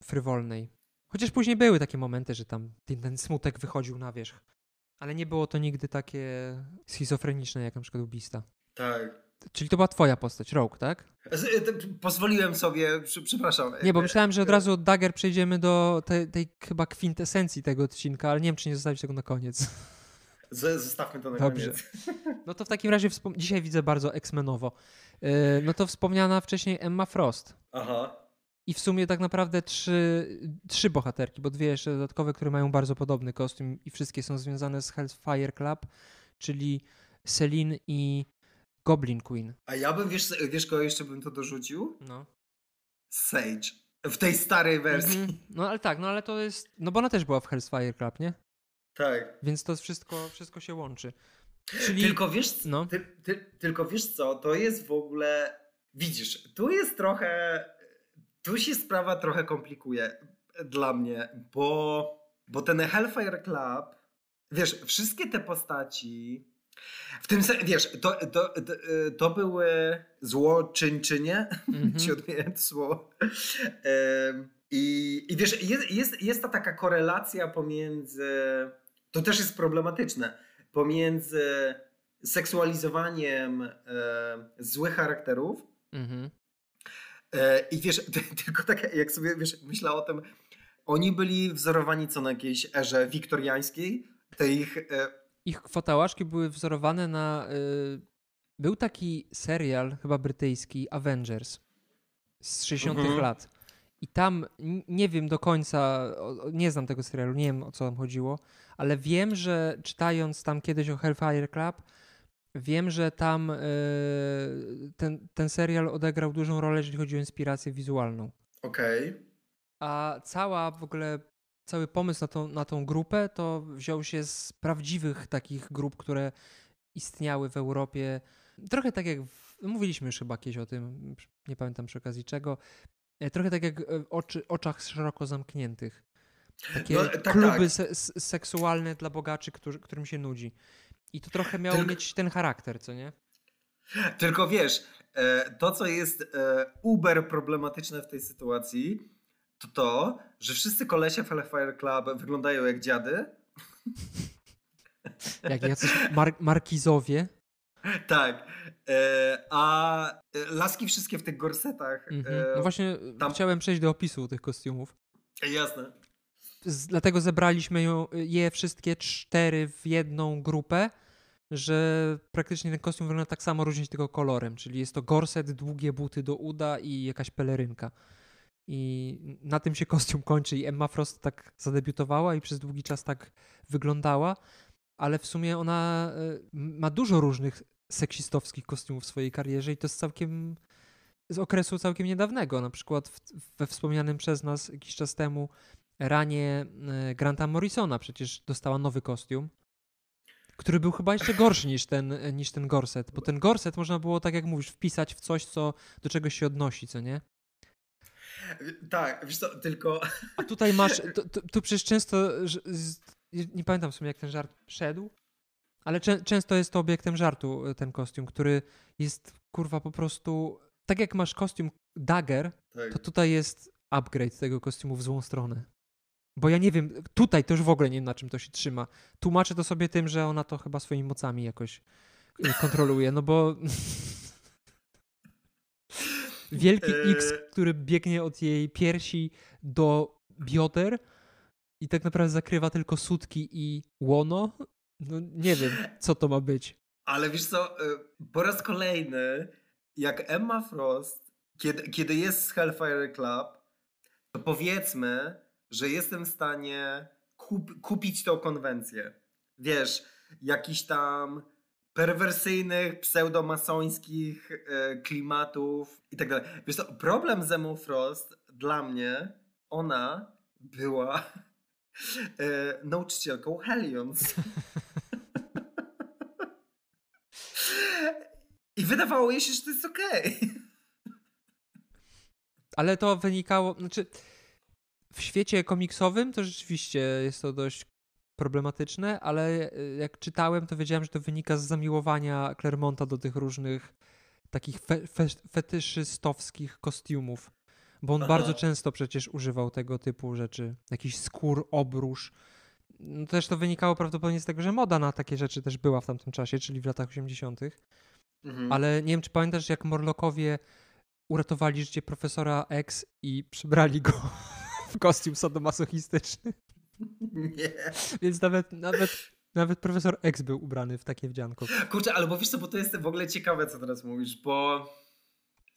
Speaker 1: frywolnej. Chociaż później były takie momenty, że tam ten, ten smutek wychodził na wierzch. Ale nie było to nigdy takie schizofreniczne, jak na przykład u Beasta.
Speaker 2: Tak.
Speaker 1: Czyli to była twoja postać, Rogue, tak?
Speaker 2: Te- Pozwoliłem sobie, przepraszam.
Speaker 1: Nie, bo myślałem, że od razu od Dagger przejdziemy do tej, tej chyba kwintesencji tego odcinka, ale nie wiem, czy nie zostawić tego na koniec.
Speaker 2: Zostawmy to na
Speaker 1: Dobrze.
Speaker 2: koniec.
Speaker 1: No to w takim razie dzisiaj widzę bardzo X-Menowo. Yy, no to wspomniana wcześniej Emma Frost.
Speaker 2: Aha.
Speaker 1: I w sumie tak naprawdę trzy, trzy bohaterki, bo dwie jeszcze dodatkowe, które mają bardzo podobny kostium i wszystkie są związane z Hellfire Club, czyli Celine i Goblin Queen.
Speaker 2: A ja bym, wiesz, wiesz kogo jeszcze bym to dorzucił?
Speaker 1: No.
Speaker 2: Sage. W tej starej wersji.
Speaker 1: Mhm. No ale tak, no ale to jest. No bo ona też była w Hellfire Club, nie?
Speaker 2: Tak.
Speaker 1: Więc to wszystko, wszystko się łączy. Czyli...
Speaker 2: Tylko wiesz,
Speaker 1: No.
Speaker 2: ty, ty, tylko wiesz co, to jest w ogóle. Widzisz, tu jest trochę. Tu się sprawa trochę komplikuje dla mnie, bo, bo ten Hellfire Club, wiesz, wszystkie te postaci. W tym sensie, wiesz, to, to, to, to były złoczyńczynie,
Speaker 1: Mhm.
Speaker 2: ci odmieniłem to słowo. I, I wiesz, jest, jest, jest ta taka korelacja pomiędzy, to też jest problematyczne, pomiędzy seksualizowaniem e, złych charakterów
Speaker 1: Mhm.
Speaker 2: e, i wiesz, ty, tylko tak jak sobie wiesz, myślę o tym, oni byli wzorowani co na jakiejś erze wiktoriańskiej, te ich e,
Speaker 1: Ich kwotałaszki były wzorowane na. Y... Był taki serial, chyba brytyjski, Avengers z 60
Speaker 2: Mhm.
Speaker 1: lat. I tam nie wiem do końca, nie znam tego serialu, nie wiem o co tam chodziło, ale wiem, że czytając tam kiedyś o Hellfire Club, wiem, że tam y, ten, ten serial odegrał dużą rolę, jeżeli chodzi o inspirację wizualną.
Speaker 2: okej.
Speaker 1: A cała w ogóle, cały pomysł na tą, na tą grupę to wziął się z prawdziwych takich grup, które istniały w Europie. Trochę tak jak, w, mówiliśmy już chyba kiedyś o tym, nie pamiętam przy okazji czego, e, trochę tak jak e, w oczy, oczach szeroko zamkniętych. Takie
Speaker 2: No, tak,
Speaker 1: kluby
Speaker 2: tak.
Speaker 1: Se, seksualne dla bogaczy, którzy, którym się nudzi. I to trochę miało
Speaker 2: Tylko-
Speaker 1: mieć ten charakter, co nie?
Speaker 2: Tylko wiesz, e, to co jest e, uber problematyczne w tej sytuacji, to to, że wszyscy kolesie w Hellfire Club wyglądają jak dziady.
Speaker 1: Jak jacyś mar- markizowie.
Speaker 2: Tak. E, a e, laski wszystkie w tych gorsetach.
Speaker 1: Mhm.
Speaker 2: E,
Speaker 1: No właśnie
Speaker 2: tam-
Speaker 1: chciałem przejść do opisu tych kostiumów.
Speaker 2: Jasne.
Speaker 1: z, dlatego zebraliśmy je wszystkie cztery w jedną grupę, że praktycznie ten kostium wygląda tak samo, różni się tylko kolorem, czyli jest to gorset, długie buty do uda i jakaś pelerynka. I na tym się kostium kończy i Emma Frost tak zadebiutowała i przez długi czas tak wyglądała, ale w sumie ona y, ma dużo różnych seksistowskich kostiumów w swojej karierze i to jest całkiem z okresu całkiem niedawnego. Na przykład we wspomnianym przez nas jakiś czas temu ranie e, Granta Morrisona przecież dostała nowy kostium, który był chyba jeszcze gorszy niż ten, e, niż ten gorset, bo ten gorset można było, tak jak mówisz, wpisać w coś, co do czegoś się odnosi, co nie?
Speaker 2: Tak, wiesz co, tylko
Speaker 1: A tutaj masz, tu, tu, tu przecież często, nie pamiętam w sumie jak ten żart szedł, ale czę, często jest to obiektem żartu e, ten kostium, który jest kurwa po prostu, tak jak masz kostium Dagger,
Speaker 2: tak.
Speaker 1: to tutaj jest upgrade tego kostiumu w złą stronę. Bo ja nie wiem, tutaj to już w ogóle nie wiem na czym to się trzyma. Tłumaczę to sobie tym, że ona to chyba swoimi mocami jakoś y, kontroluje, no bo wielki
Speaker 2: Eee.
Speaker 1: X, który biegnie od jej piersi do bioder i tak naprawdę zakrywa tylko sutki i łono, no nie wiem, co to ma być.
Speaker 2: Ale wiesz co, y, po raz kolejny, jak Emma Frost, kiedy, kiedy jest z Hellfire Club, to powiedzmy, że jestem w stanie kup, kupić tą konwencję. Wiesz, jakichś tam perwersyjnych, pseudomasońskich e, klimatów i tak dalej. Wiesz co, problem z Emmą Frost dla mnie, ona była e, nauczycielką Hellions. I wydawało jej się, że to jest okej.
Speaker 1: Ale to wynikało, znaczy w świecie komiksowym to rzeczywiście jest to dość problematyczne, ale y, jak czytałem, to wiedziałem, że to wynika z zamiłowania Clermonta do tych różnych takich fe, fe, fetyszystowskich kostiumów. Bo on
Speaker 2: Aha.
Speaker 1: bardzo często przecież używał tego typu rzeczy. Jakiś skór, obrusz. No też to wynikało prawdopodobnie z tego, że moda na takie rzeczy też była w tamtym czasie, czyli w latach 80.
Speaker 2: Mhm.
Speaker 1: Ale nie wiem, czy pamiętasz, jak Morlockowie uratowali życie profesora X i przybrali go w kostium sadomasochistyczny.
Speaker 2: Nie.
Speaker 1: Więc nawet, nawet, nawet profesor X był ubrany w takie wdzianko.
Speaker 2: Kurczę, ale bo wiesz co, bo to jest w ogóle ciekawe, co teraz mówisz, bo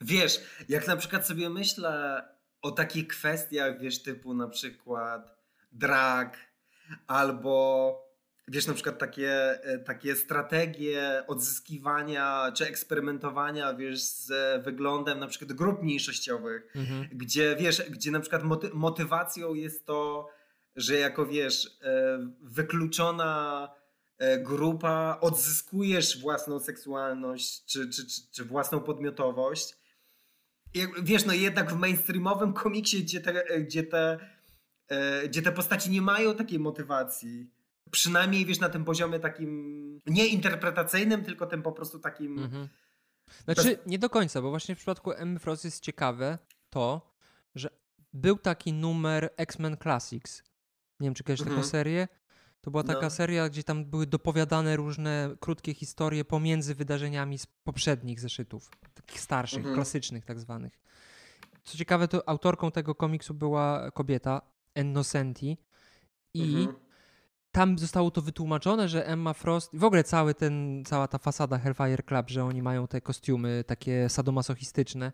Speaker 2: wiesz, jak na przykład sobie myślę o takich kwestiach, wiesz, typu na przykład drag albo wiesz, na przykład takie, e, takie strategie odzyskiwania czy eksperymentowania, wiesz, z wyglądem na przykład grup mniejszościowych, mhm. gdzie, wiesz, gdzie na przykład moty motywacją jest to, że jako, wiesz, e, wykluczona e, grupa odzyskujesz własną seksualność czy, czy, czy, czy własną podmiotowość. I, wiesz, no jednak w mainstreamowym komiksie, gdzie te, gdzie te, gdzie te postaci nie mają takiej motywacji, Przynajmniej wiesz na tym poziomie takim nie interpretacyjnym, tylko tym po prostu takim. Mhm.
Speaker 1: Znaczy, nie do końca, bo właśnie w przypadku M. Frost jest ciekawe to, że był taki numer X-Men Classics. Nie wiem, czy kojarzysz mhm. taką serię. To była taka no. seria, gdzie tam były dopowiadane różne krótkie historie pomiędzy wydarzeniami z poprzednich zeszytów, takich starszych, mhm. klasycznych tak zwanych. Co ciekawe, to autorką tego komiksu była kobieta, Ennocenti. I mhm tam zostało to wytłumaczone, że Emma Frost, w ogóle cały ten, cała ta fasada Hellfire Club, że oni mają te kostiumy takie sadomasochistyczne,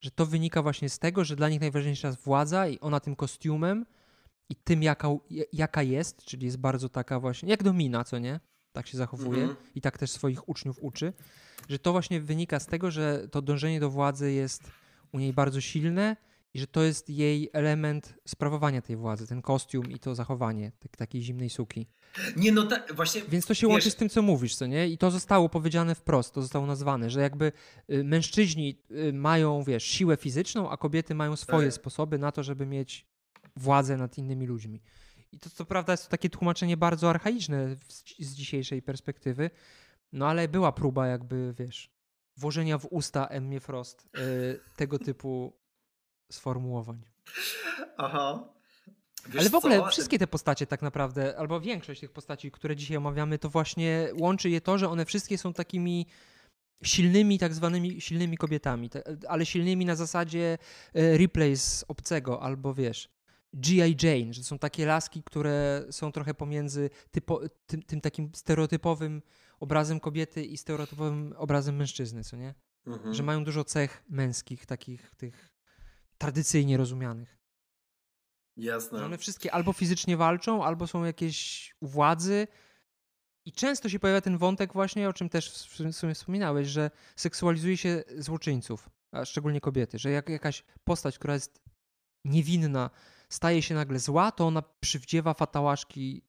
Speaker 1: że to wynika właśnie z tego, że dla nich najważniejsza jest władza i ona tym kostiumem i tym, jaka, jaka jest, czyli jest bardzo taka właśnie, jak domina, co nie? Tak się zachowuje -hmm. i tak też swoich uczniów uczy, że to właśnie wynika z tego, że to dążenie do władzy jest u niej bardzo silne i że to jest jej element sprawowania tej władzy, ten kostium i to zachowanie tak, takiej zimnej suki.
Speaker 2: Nie, no tak, właśnie.
Speaker 1: Więc to się wiesz... łączy z tym, co mówisz, co nie? I to zostało powiedziane wprost, to zostało nazwane, że jakby y, mężczyźni y, mają, wiesz, siłę fizyczną, a kobiety mają swoje tak. sposoby na to, żeby mieć władzę nad innymi ludźmi. I to co prawda jest to takie tłumaczenie bardzo archaiczne z, dzisiejszej perspektywy, no ale była próba jakby, wiesz, włożenia w usta Emmie Frost y, tego typu sformułowań.
Speaker 2: Aha.
Speaker 1: Wiesz Ale w ogóle co? wszystkie te postacie tak naprawdę, albo większość tych postaci, które dzisiaj omawiamy, to właśnie łączy je to, że one wszystkie są takimi silnymi, tak zwanymi silnymi kobietami, ale silnymi na zasadzie e, replay z obcego, albo wiesz, G.I. Jane, że są takie laski, które są trochę pomiędzy typo, tym, tym, takim stereotypowym obrazem kobiety i stereotypowym obrazem mężczyzny, co nie? Mhm. Że mają dużo cech męskich, takich tych tradycyjnie rozumianych.
Speaker 2: Jasne.
Speaker 1: one wszystkie albo fizycznie walczą, albo są jakieś u władzy. I często się pojawia ten wątek właśnie, o czym też w sumie wspominałeś, że seksualizuje się złoczyńców, a szczególnie kobiety, że jak jakaś postać, która jest niewinna, staje się nagle zła, to ona przywdziewa fatałaszki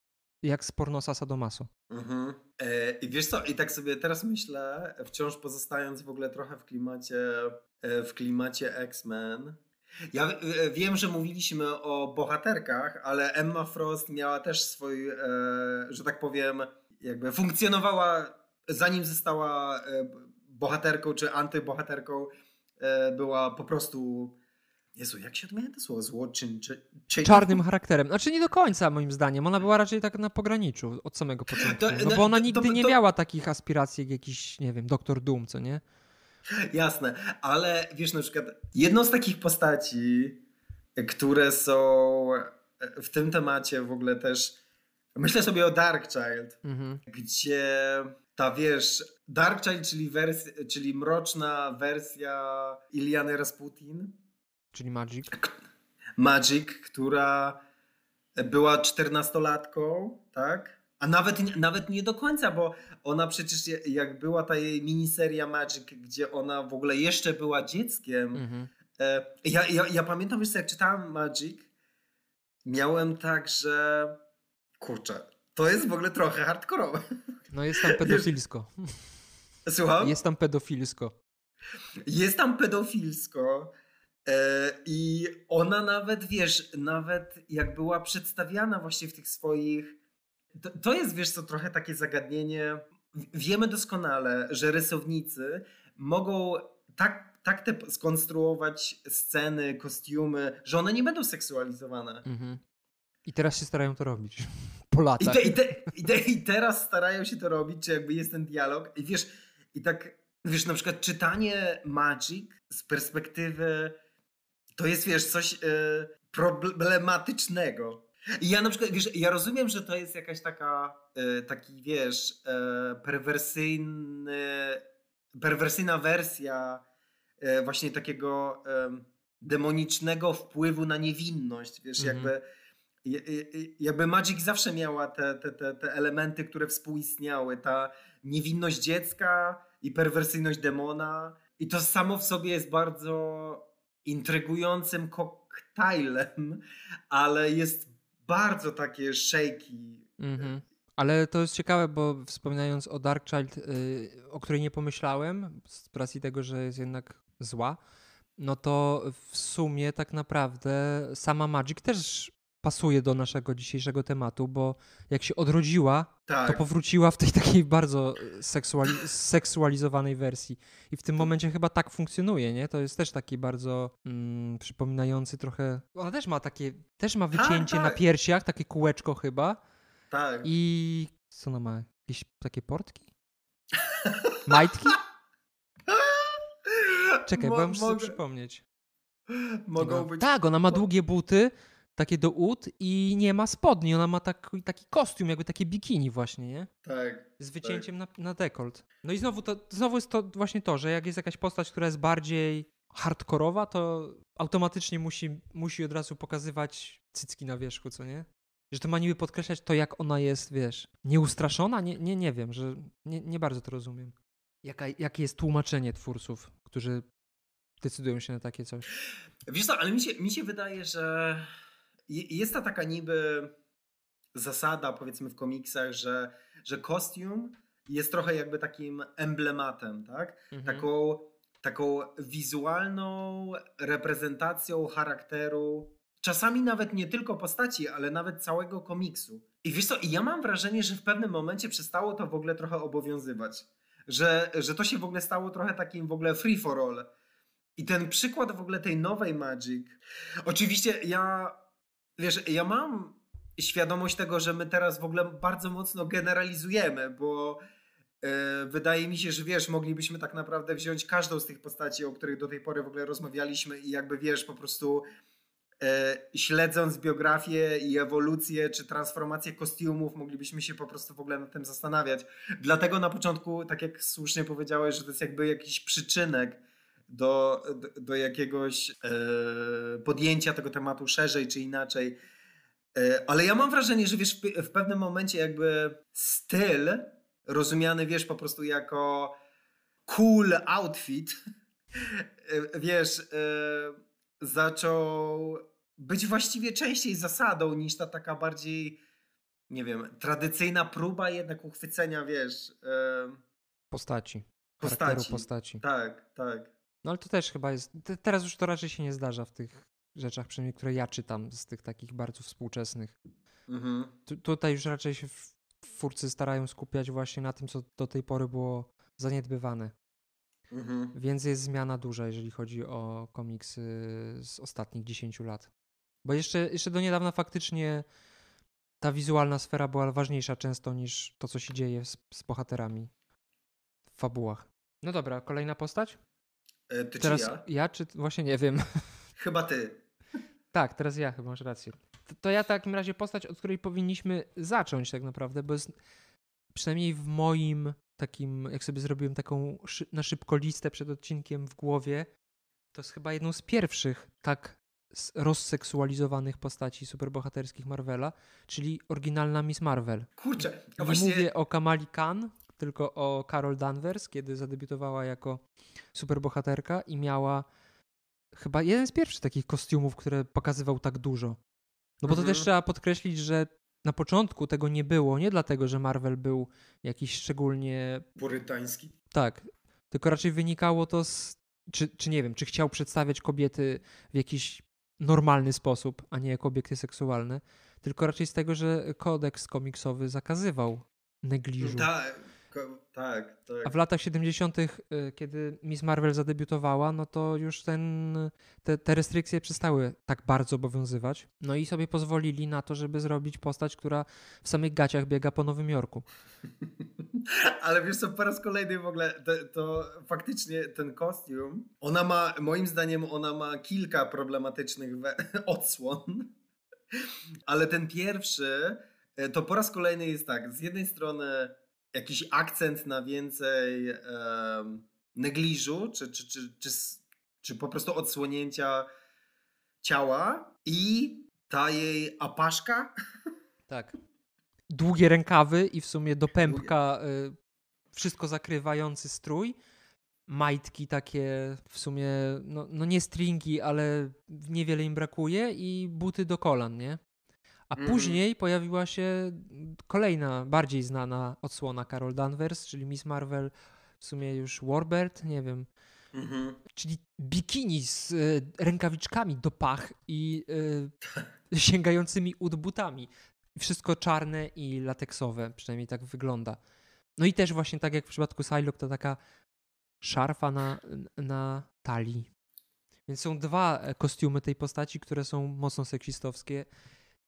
Speaker 1: jak z pornosa Sadomaso. Mhm.
Speaker 2: E, I wiesz co, i tak sobie teraz myślę, wciąż pozostając w ogóle trochę w klimacie, e, w klimacie X-Men, ja e, wiem, że mówiliśmy o bohaterkach, ale Emma Frost miała też swój, że tak powiem, jakby funkcjonowała zanim została bohaterką czy antybohaterką, była po prostu Jezu, jak się odmienia to słowo? Złoczyn? Czy,
Speaker 1: czy... Czarnym charakterem. Znaczy nie do końca moim zdaniem. Ona była raczej tak na pograniczu od samego początku. To, no bo ona nigdy to, to, nie miała takich aspiracji jak jakiś, nie wiem, Doktor Doom, co nie?
Speaker 2: Jasne, ale wiesz, na przykład jedną z takich postaci, które są w tym temacie w ogóle też. Myślę sobie o Dark Child, mhm. gdzie ta wiesz, Dark Child, czyli, czyli mroczna wersja Iliany Rasputin.
Speaker 1: Czyli Magic.
Speaker 2: Magic, która była czternastolatką, tak? A nawet, nawet nie do końca, bo ona przecież jak była ta jej miniseria Magic, gdzie ona w ogóle jeszcze była dzieckiem. Mhm. E, ja, ja, ja pamiętam, że jak czytałem Magic, miałem tak, że kurczę, to jest w ogóle trochę hardkorowe.
Speaker 1: No jest tam pedofilsko.
Speaker 2: Słucham?
Speaker 1: Jest tam pedofilsko.
Speaker 2: Jest tam pedofilsko. E, I ona nawet, wiesz, nawet jak była przedstawiana właśnie w tych swoich to, to jest, wiesz co, trochę takie zagadnienie. Wiemy doskonale, że rysownicy mogą tak, tak te skonstruować sceny, kostiumy, że one nie będą seksualizowane. Mhm.
Speaker 1: I teraz się starają to robić. Po latach.
Speaker 2: I, te, i, te, i, te, I teraz starają się to robić, czy jakby jest ten dialog. I wiesz, i tak, wiesz, na przykład czytanie Magic z perspektywy to jest, wiesz, coś yy, problematycznego. I ja na przykład, wiesz, ja rozumiem, że to jest jakaś taka, e, taki, wiesz, e, perwersyjny, perwersyjna wersja e, właśnie takiego demonicznego wpływu na niewinność, wiesz, mhm. jakby jakby Magic zawsze miała te, te, te, te elementy, które współistniały. Ta niewinność dziecka i perwersyjność demona. I to samo w sobie jest bardzo intrygującym koktajlem, ale jest bardzo takie shaky. Mhm.
Speaker 1: Ale to jest ciekawe, bo wspominając o Dark Child, yy, o której nie pomyślałem, z racji tego, że jest jednak zła, no to w sumie tak naprawdę sama Magic też pasuje do naszego dzisiejszego tematu, bo jak się odrodziła, tak. to powróciła w tej takiej bardzo seksuali seksualizowanej wersji. I w tym momencie chyba tak funkcjonuje, nie? To jest też taki bardzo mm, przypominający trochę. Ona też ma takie, też ma tak, wycięcie tak, tak. na piersiach, takie kółeczko chyba.
Speaker 2: Tak.
Speaker 1: I co ona ma? Jakieś takie portki? Majtki? Czekaj, Mo bo ja muszę mogę... sobie przypomnieć.
Speaker 2: Mogą być.
Speaker 1: Tak, ona ma długie buty, takie do ud i nie ma spodni. Ona ma taki, taki kostium, jakby takie bikini właśnie, nie?
Speaker 2: Tak.
Speaker 1: Z wycięciem tak. Na, na dekolt. No i znowu, to, znowu jest to właśnie to, że jak jest jakaś postać, która jest bardziej hardkorowa, to automatycznie musi, musi od razu pokazywać cycki na wierzchu, co nie? Że to ma niby podkreślać to, jak ona jest, wiesz, nieustraszona? Nie, nie, nie wiem, że nie, nie bardzo to rozumiem. Jaka, jakie jest tłumaczenie twórców, którzy decydują się na takie coś?
Speaker 2: Wiesz co, ale mi się, mi się wydaje, że jest ta taka niby zasada, powiedzmy w komiksach, że, że kostium jest trochę jakby takim emblematem, tak? Mhm. Taką, taką wizualną reprezentacją charakteru, czasami nawet nie tylko postaci, ale nawet całego komiksu. I wiesz co, ja mam wrażenie, że w pewnym momencie przestało to w ogóle trochę obowiązywać. Że, że to się w ogóle stało trochę takim w ogóle free for all. I ten przykład w ogóle tej nowej Magic. Oczywiście ja wiesz, ja mam świadomość tego, że my teraz w ogóle bardzo mocno generalizujemy, bo yy, wydaje mi się, że wiesz, moglibyśmy tak naprawdę wziąć każdą z tych postaci, o których do tej pory w ogóle rozmawialiśmy i jakby wiesz, po prostu yy, śledząc biografię i ewolucję czy transformację kostiumów, moglibyśmy się po prostu w ogóle nad tym zastanawiać. Dlatego na początku, tak jak słusznie powiedziałeś, że to jest jakby jakiś przyczynek do, do, do jakiegoś e, podjęcia tego tematu szerzej czy inaczej. E, ale ja mam wrażenie, że wiesz, w, w pewnym momencie jakby styl rozumiany, wiesz, po prostu jako cool outfit, e, wiesz, e, zaczął być właściwie częściej zasadą niż ta taka bardziej, nie wiem, tradycyjna próba jednak uchwycenia, wiesz... E,
Speaker 1: postaci. Postaci. postaci.
Speaker 2: Tak, tak.
Speaker 1: No ale to też chyba jest. Teraz już to raczej się nie zdarza w tych rzeczach, przynajmniej które ja czytam z tych takich bardzo współczesnych. Mhm. tutaj już raczej się twórcy starają skupiać właśnie na tym, co do tej pory było zaniedbywane. Mhm. Więc jest zmiana duża, jeżeli chodzi o komiksy z ostatnich 10 lat. Bo jeszcze, jeszcze do niedawna faktycznie ta wizualna sfera była ważniejsza często niż to, co się dzieje z, z bohaterami w fabułach. No dobra, kolejna postać?
Speaker 2: E, ty
Speaker 1: teraz
Speaker 2: czy ja?
Speaker 1: Ja czy właśnie nie wiem.
Speaker 2: Chyba ty.
Speaker 1: Tak, teraz ja chyba masz rację. To, to ja w takim razie postać, od której powinniśmy zacząć tak naprawdę, bo jest przynajmniej w moim takim, jak sobie zrobiłem taką szy na szybko listę przed odcinkiem w głowie, to jest chyba jedną z pierwszych tak rozseksualizowanych postaci superbohaterskich Marvela, czyli oryginalna Miss Marvel.
Speaker 2: Kurczę,
Speaker 1: Nie właśnie... mówię o Kamali Khan, tylko o Carol Danvers, kiedy zadebiutowała jako superbohaterka i miała chyba jeden z pierwszych takich kostiumów, które pokazywał tak dużo. No bo mhm. to też trzeba podkreślić, że na początku tego nie było, nie dlatego, że Marvel był jakiś szczególnie...
Speaker 2: Purytański.
Speaker 1: Tak, tylko raczej wynikało to z... Czy, czy nie wiem, czy chciał przedstawiać kobiety w jakiś normalny sposób, a nie jako obiekty seksualne, tylko raczej z tego, że kodeks komiksowy zakazywał negliżu.
Speaker 2: Tak, tak, tak.
Speaker 1: A w latach 70., y, kiedy Miss Marvel zadebiutowała, no to już ten, te, te restrykcje przestały tak bardzo obowiązywać. No i sobie pozwolili na to, żeby zrobić postać, która w samych gaciach biega po Nowym Jorku.
Speaker 2: Ale wiesz co, po raz kolejny w ogóle to, to, faktycznie ten kostium, ona ma, moim zdaniem ona ma kilka problematycznych odsłon, ale ten pierwszy e, to po raz kolejny jest tak, z jednej strony jakiś akcent na więcej e, negliżu, czy, czy, czy, czy, czy po prostu odsłonięcia ciała i ta jej apaszka.
Speaker 1: Tak. Długie rękawy i w sumie do pępka y, wszystko zakrywający strój. Majtki takie w sumie, no, no nie stringi, ale niewiele im brakuje i buty do kolan, nie? A
Speaker 2: Mhm.
Speaker 1: później pojawiła się kolejna, bardziej znana odsłona Carol Danvers, czyli Miss Marvel, w sumie już Warbird, nie wiem,
Speaker 2: Mhm.
Speaker 1: czyli bikini z y, rękawiczkami do pach i y, sięgającymi ud butami. Wszystko czarne i lateksowe, przynajmniej tak wygląda. No i też właśnie tak jak w przypadku Psylocke, to taka szarfa na, na talii. Więc są dwa e, kostiumy tej postaci, które są mocno seksistowskie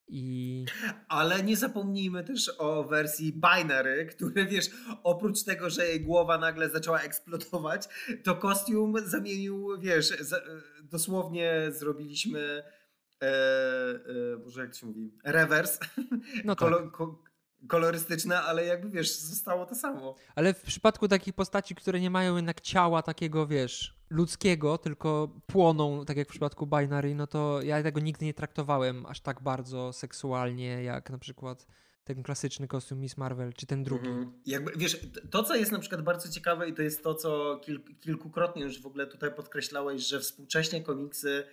Speaker 1: i
Speaker 2: Ale nie zapomnijmy też o wersji Binary, który wiesz, oprócz tego, że jej głowa nagle zaczęła eksplodować, to kostium zamienił, wiesz, za, dosłownie zrobiliśmy, e, e, Boże, jak to się mówi, rewers
Speaker 1: no tak.
Speaker 2: kolo, ko, kolorystyczne, ale jakby wiesz, zostało to samo.
Speaker 1: Ale w przypadku takich postaci, które nie mają jednak ciała takiego, wiesz, ludzkiego, tylko płoną, tak jak w przypadku Binary, no to ja tego nigdy nie traktowałem aż tak bardzo seksualnie, jak na przykład ten klasyczny kostium Miss Marvel, czy ten drugi.
Speaker 2: Mhm. Jakby, wiesz, to co jest na przykład bardzo ciekawe i to jest to, co kilk, kilkukrotnie już w ogóle tutaj podkreślałeś, że współcześnie komiksy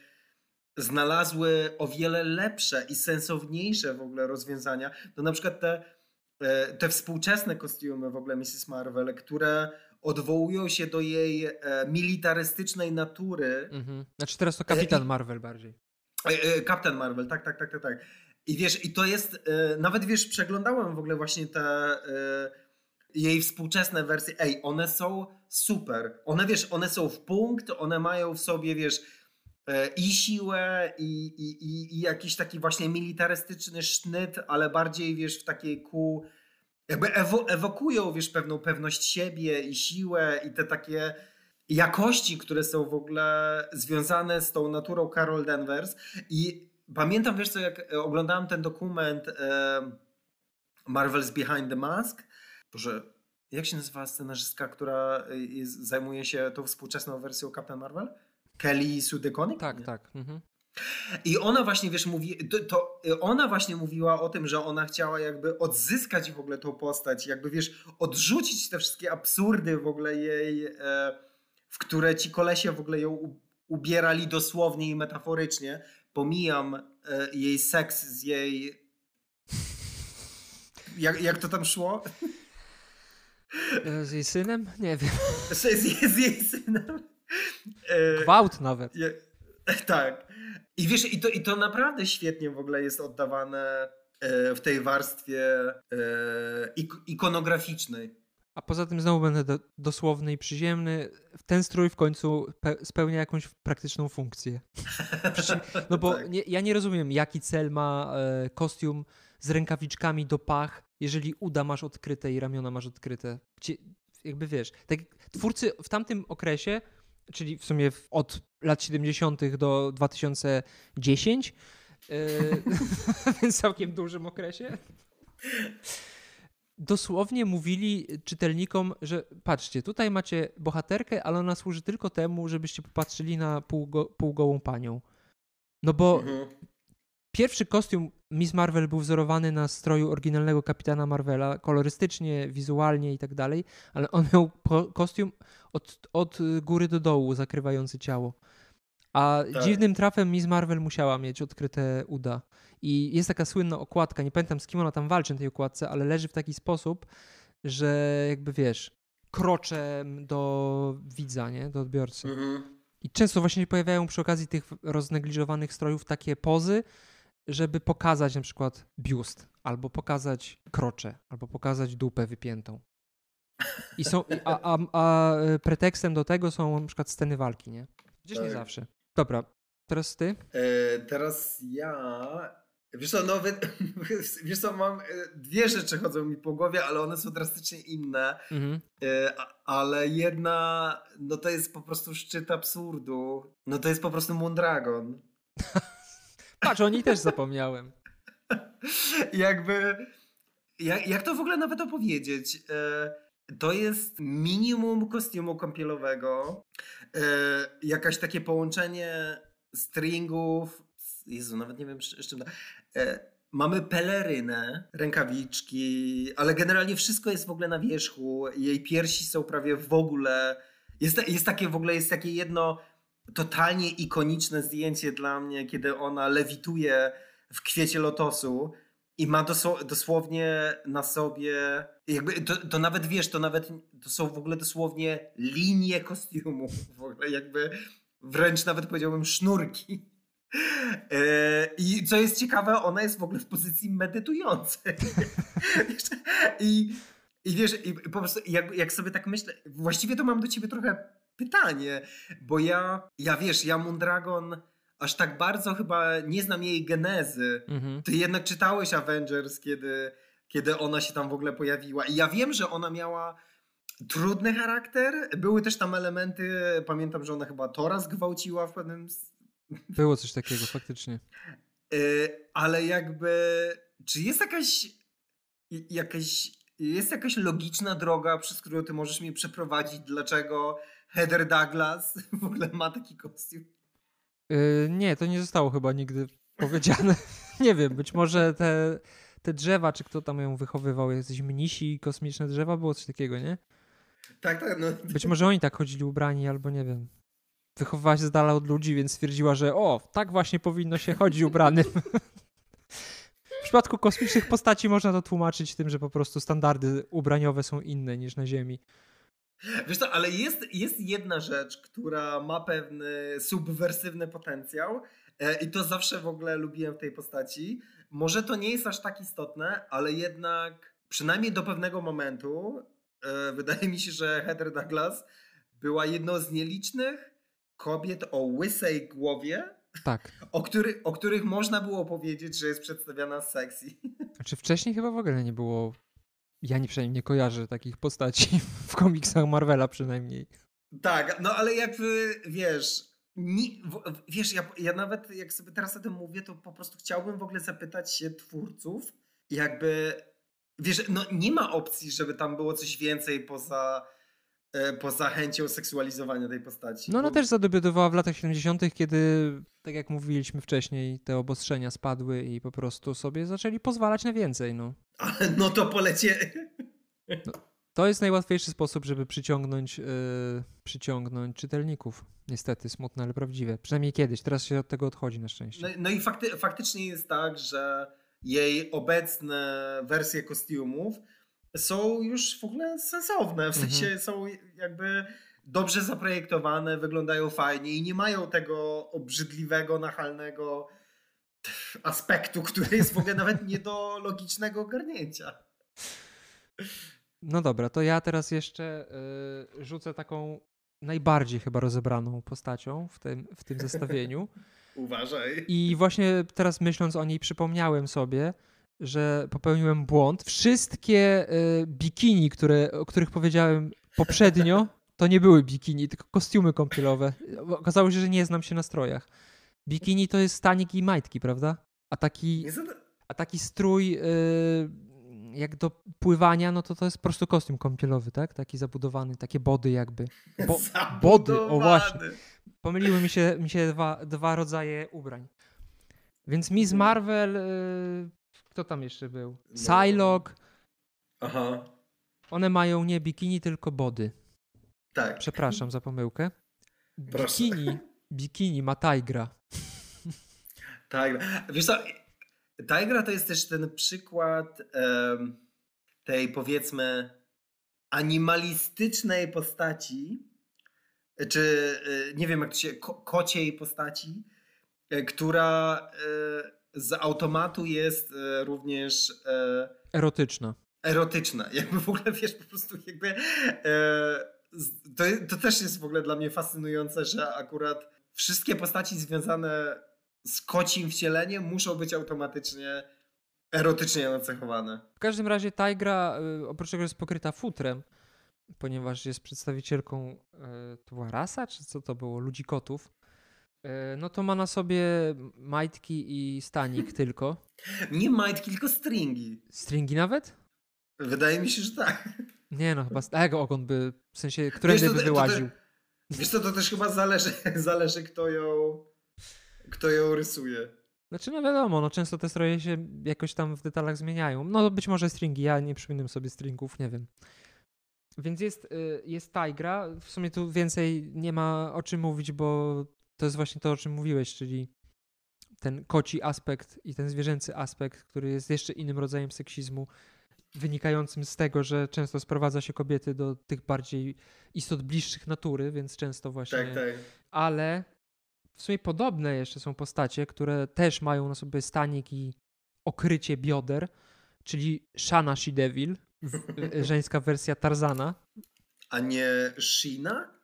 Speaker 2: znalazły o wiele lepsze i sensowniejsze w ogóle rozwiązania, to na przykład te, e, te współczesne kostiumy w ogóle Mrs. Marvel, które odwołują się do jej e, militarystycznej natury,
Speaker 1: Mhm. Znaczy teraz to Kapitan Marvel bardziej.
Speaker 2: E, e, Captain Marvel, tak, tak, tak, tak, tak. I wiesz, i to jest, e, nawet wiesz, przeglądałem w ogóle właśnie te e, jej współczesne wersje. Ej, one są super. One, wiesz, one są w punkt, one mają w sobie, wiesz, e, i siłę, i, i, i, i jakiś taki właśnie militarystyczny sznyt, ale bardziej, wiesz, w takiej ku... Jakby ewo, ewokują, wiesz, pewną pewność siebie i siłę i te takie jakości, które są w ogóle związane z tą naturą Carol Danvers. I pamiętam, wiesz co, jak e, oglądałem ten dokument e, Marvel's Behind the Mask, Boże, jak się nazywa scenarzystka, która e, jest, zajmuje się tą współczesną wersją Captain Marvel? Kelly Sue DeConnick?
Speaker 1: Tak,
Speaker 2: Nie.
Speaker 1: tak. Mhm.
Speaker 2: I ona właśnie, wiesz, mówi, to, ona właśnie mówiła o tym, że ona chciała jakby odzyskać w ogóle tą postać, jakby wiesz, odrzucić te wszystkie absurdy w ogóle jej, e, w które ci kolesie w ogóle ją ubierali dosłownie i metaforycznie. Pomijam e, jej seks z jej. Jak, jak to tam szło?
Speaker 1: E, Z jej synem? Nie wiem.
Speaker 2: Z, z, z jej synem.
Speaker 1: Gwałt nawet.
Speaker 2: Je, tak. I wiesz, i to, i to naprawdę świetnie w ogóle jest oddawane e, w tej warstwie e, ik- ikonograficznej.
Speaker 1: A poza tym znowu będę do, dosłowny i przyziemny. Ten strój w końcu pe- spełnia jakąś praktyczną funkcję. No bo
Speaker 2: Tak.
Speaker 1: nie, ja nie rozumiem, jaki cel ma e, kostium z rękawiczkami do pach, jeżeli uda masz odkryte i ramiona masz odkryte. Gdzie, jakby wiesz, tak, twórcy w tamtym okresie, czyli w sumie od lat 70. do 2010, e, więc całkiem dużym okresie, dosłownie mówili czytelnikom, że patrzcie, tutaj macie bohaterkę, ale ona służy tylko temu, żebyście popatrzyli na półgo, półgołą panią. No bo
Speaker 2: Mhm.
Speaker 1: Pierwszy kostium Miss Marvel był wzorowany na stroju oryginalnego kapitana Marvela, kolorystycznie, wizualnie i tak dalej, ale on miał kostium od, od góry do dołu zakrywający ciało. A
Speaker 2: Tak.
Speaker 1: dziwnym trafem Miss Marvel musiała mieć odkryte uda. I jest taka słynna okładka, nie pamiętam z kim ona tam walczy na tej okładce, ale leży w taki sposób, że jakby wiesz, kroczem do widza, nie? Do odbiorcy.
Speaker 2: Mhm.
Speaker 1: I często właśnie się pojawiają przy okazji tych roznegliżowanych strojów takie pozy, żeby pokazać na przykład biust, albo pokazać krocze, albo pokazać dupę wypiętą. I są, a, a, a pretekstem do tego są na przykład sceny walki, nie? Gdzieś nie
Speaker 2: Tak.
Speaker 1: zawsze. Dobra, teraz ty?
Speaker 2: E, teraz ja. Wiesz co, no, wy, wiesz co, mam e, dwie rzeczy chodzą mi po głowie, ale one są drastycznie inne.
Speaker 1: Mhm.
Speaker 2: E, ale jedna, no to jest po prostu szczyt absurdu. No to jest po prostu Mondragon.
Speaker 1: Patrz, o niej też zapomniałem.
Speaker 2: Jakby. Jak, jak to w ogóle nawet opowiedzieć? E, to jest minimum kostiumu kąpielowego. E, jakaś takie połączenie stringów Jezu, nawet nie wiem z czym... da- E, mamy pelerynę, rękawiczki, ale generalnie wszystko jest w ogóle na wierzchu. Jej piersi są prawie w ogóle... Jest, jest takie w ogóle, jest takie jedno totalnie ikoniczne zdjęcie dla mnie, kiedy ona lewituje w kwiecie lotosu i ma dosło- dosłownie na sobie, jakby to, to nawet wiesz, to nawet to są w ogóle dosłownie linie kostiumu, w ogóle jakby wręcz nawet powiedziałbym sznurki. E, I co jest ciekawe, ona jest w ogóle w pozycji medytującej. I, i wiesz, i po prostu jak, jak sobie tak myślę, właściwie to mam do ciebie trochę pytanie, bo ja, ja wiesz, ja Mondragon aż tak bardzo chyba nie znam jej genezy.
Speaker 1: Mhm.
Speaker 2: Ty jednak czytałeś Avengers, kiedy, kiedy ona się tam w ogóle pojawiła. I ja wiem, że ona miała trudny charakter. Były też tam elementy, pamiętam, że ona chyba Tora zgwałciła w pewnym...
Speaker 1: Było coś takiego, faktycznie.
Speaker 2: Y, ale jakby, czy jest jakaś, jakaś, jest jakaś logiczna droga, przez którą ty możesz mnie przeprowadzić, dlaczego Heather Douglas w ogóle ma taki kostium?
Speaker 1: Yy, nie, to nie zostało chyba nigdy powiedziane. nie wiem, być może te, te drzewa, czy kto tam ją wychowywał, jakieś mnisi, kosmiczne drzewa, było coś takiego, nie?
Speaker 2: Tak, tak, no.
Speaker 1: Być może oni tak chodzili ubrani, albo nie wiem. Wychowywała się z dala od ludzi, więc stwierdziła, że o, tak właśnie powinno się chodzić ubranym. w przypadku kosmicznych postaci można to tłumaczyć tym, że po prostu standardy ubraniowe są inne niż na Ziemi.
Speaker 2: Wiesz co, ale jest, jest jedna rzecz, która ma pewny subwersywny potencjał e, i to zawsze w ogóle lubiłem w tej postaci. Może to nie jest aż tak istotne, ale jednak przynajmniej do pewnego momentu e, wydaje mi się, że Heather Douglas była jedną z nielicznych kobiet o łysej głowie,
Speaker 1: Tak.
Speaker 2: o, który, o których można było powiedzieć, że jest przedstawiana sexy.
Speaker 1: Znaczy wcześniej chyba w ogóle nie było. Ja nie przynajmniej nie kojarzę takich postaci w komiksach Marvela przynajmniej.
Speaker 2: Tak, no ale jakby wiesz, wiesz, ja, ja nawet jak sobie teraz o tym mówię, to po prostu chciałbym w ogóle zapytać się twórców, jakby, wiesz, no nie ma opcji, żeby tam było coś więcej poza, poza chęcią seksualizowania tej postaci.
Speaker 1: No ona
Speaker 2: bo-
Speaker 1: też zadebiutowała w latach 70., kiedy, tak jak mówiliśmy wcześniej, te obostrzenia spadły i po prostu sobie zaczęli pozwalać na więcej. No.
Speaker 2: Ale no to polecie.
Speaker 1: To jest najłatwiejszy sposób, żeby przyciągnąć, yy, przyciągnąć czytelników. Niestety, smutne, ale prawdziwe. Przynajmniej kiedyś. Teraz się od tego odchodzi na szczęście.
Speaker 2: No, no i fakty, faktycznie jest tak, że jej obecne wersje kostiumów są już w ogóle sensowne. W
Speaker 1: Mhm.
Speaker 2: sensie są jakby dobrze zaprojektowane, wyglądają fajnie i nie mają tego obrzydliwego, nachalnego aspektu, który jest w ogóle nawet nie do logicznego ogarnięcia.
Speaker 1: No dobra, to ja teraz jeszcze yy, rzucę taką najbardziej chyba rozebraną postacią w tym, w tym zestawieniu.
Speaker 2: Uważaj.
Speaker 1: I właśnie teraz myśląc o niej, przypomniałem sobie, że popełniłem błąd. Wszystkie y, bikini, które, o których powiedziałem poprzednio, to nie były bikini, tylko kostiumy kąpielowe. Okazało się, że nie znam się na strojach. Bikini to jest stanik i majtki, prawda? A taki, a taki strój y, jak do pływania, no to to jest po prostu kostium kąpielowy, tak? Taki zabudowany, takie body jakby. Bo, body, o właśnie. Pomyliły mi się, mi się dwa, dwa rodzaje ubrań. Więc Miss
Speaker 2: Mhm.
Speaker 1: Marvel, y, kto tam jeszcze był?
Speaker 2: No.
Speaker 1: Psylocke.
Speaker 2: Aha,
Speaker 1: One mają nie bikini, tylko body.
Speaker 2: tak.
Speaker 1: Przepraszam za pomyłkę.
Speaker 2: Proszę.
Speaker 1: Bikini, bikini ma Tigra.
Speaker 2: Tak. Wiesz co, Tigra to jest też ten przykład em, tej powiedzmy animalistycznej postaci, czy e, nie wiem jak to się, ko kociej postaci, e, która e, z automatu jest e, również e,
Speaker 1: Erotyczna.
Speaker 2: erotyczna. Jakby w ogóle wiesz, po prostu jakby e, to, to też jest w ogóle dla mnie fascynujące, że akurat wszystkie postaci związane z kocim wcieleniem muszą być automatycznie erotycznie nacechowane.
Speaker 1: W każdym razie Tigra, y, oprócz tego, jest pokryta futrem, ponieważ jest przedstawicielką, to była rasa, czy co to było, ludzi kotów, no to ma na sobie majtki i stanik tylko.
Speaker 2: Nie majtki, tylko stringi.
Speaker 1: Stringi nawet?
Speaker 2: Wydaje mi się, że tak.
Speaker 1: Nie no, chyba z tego ogon by, w sensie, którędy
Speaker 2: to-
Speaker 1: by
Speaker 2: to-
Speaker 1: wyłaził.
Speaker 2: Wiesz co, to też chyba zależy, zależy kto ją kto ją rysuje.
Speaker 1: Znaczy, no wiadomo, no często te stroje się jakoś tam w detalach zmieniają. No być może stringi, ja nie przypominam sobie stringów, nie wiem. Więc jest, y, jest Tigra. W sumie tu więcej nie ma o czym mówić, bo to jest właśnie to, o czym mówiłeś, czyli ten koci aspekt i ten zwierzęcy aspekt, który jest jeszcze innym rodzajem seksizmu, wynikającym z tego, że często sprowadza się kobiety do tych bardziej istot bliższych natury, więc często właśnie.
Speaker 2: Tak, tak.
Speaker 1: Ale w sumie podobne jeszcze są postacie, które też mają na sobie stanik i okrycie bioder, czyli Shana She-Devil, w- żeńska wersja Tarzana.
Speaker 2: A nie Shina?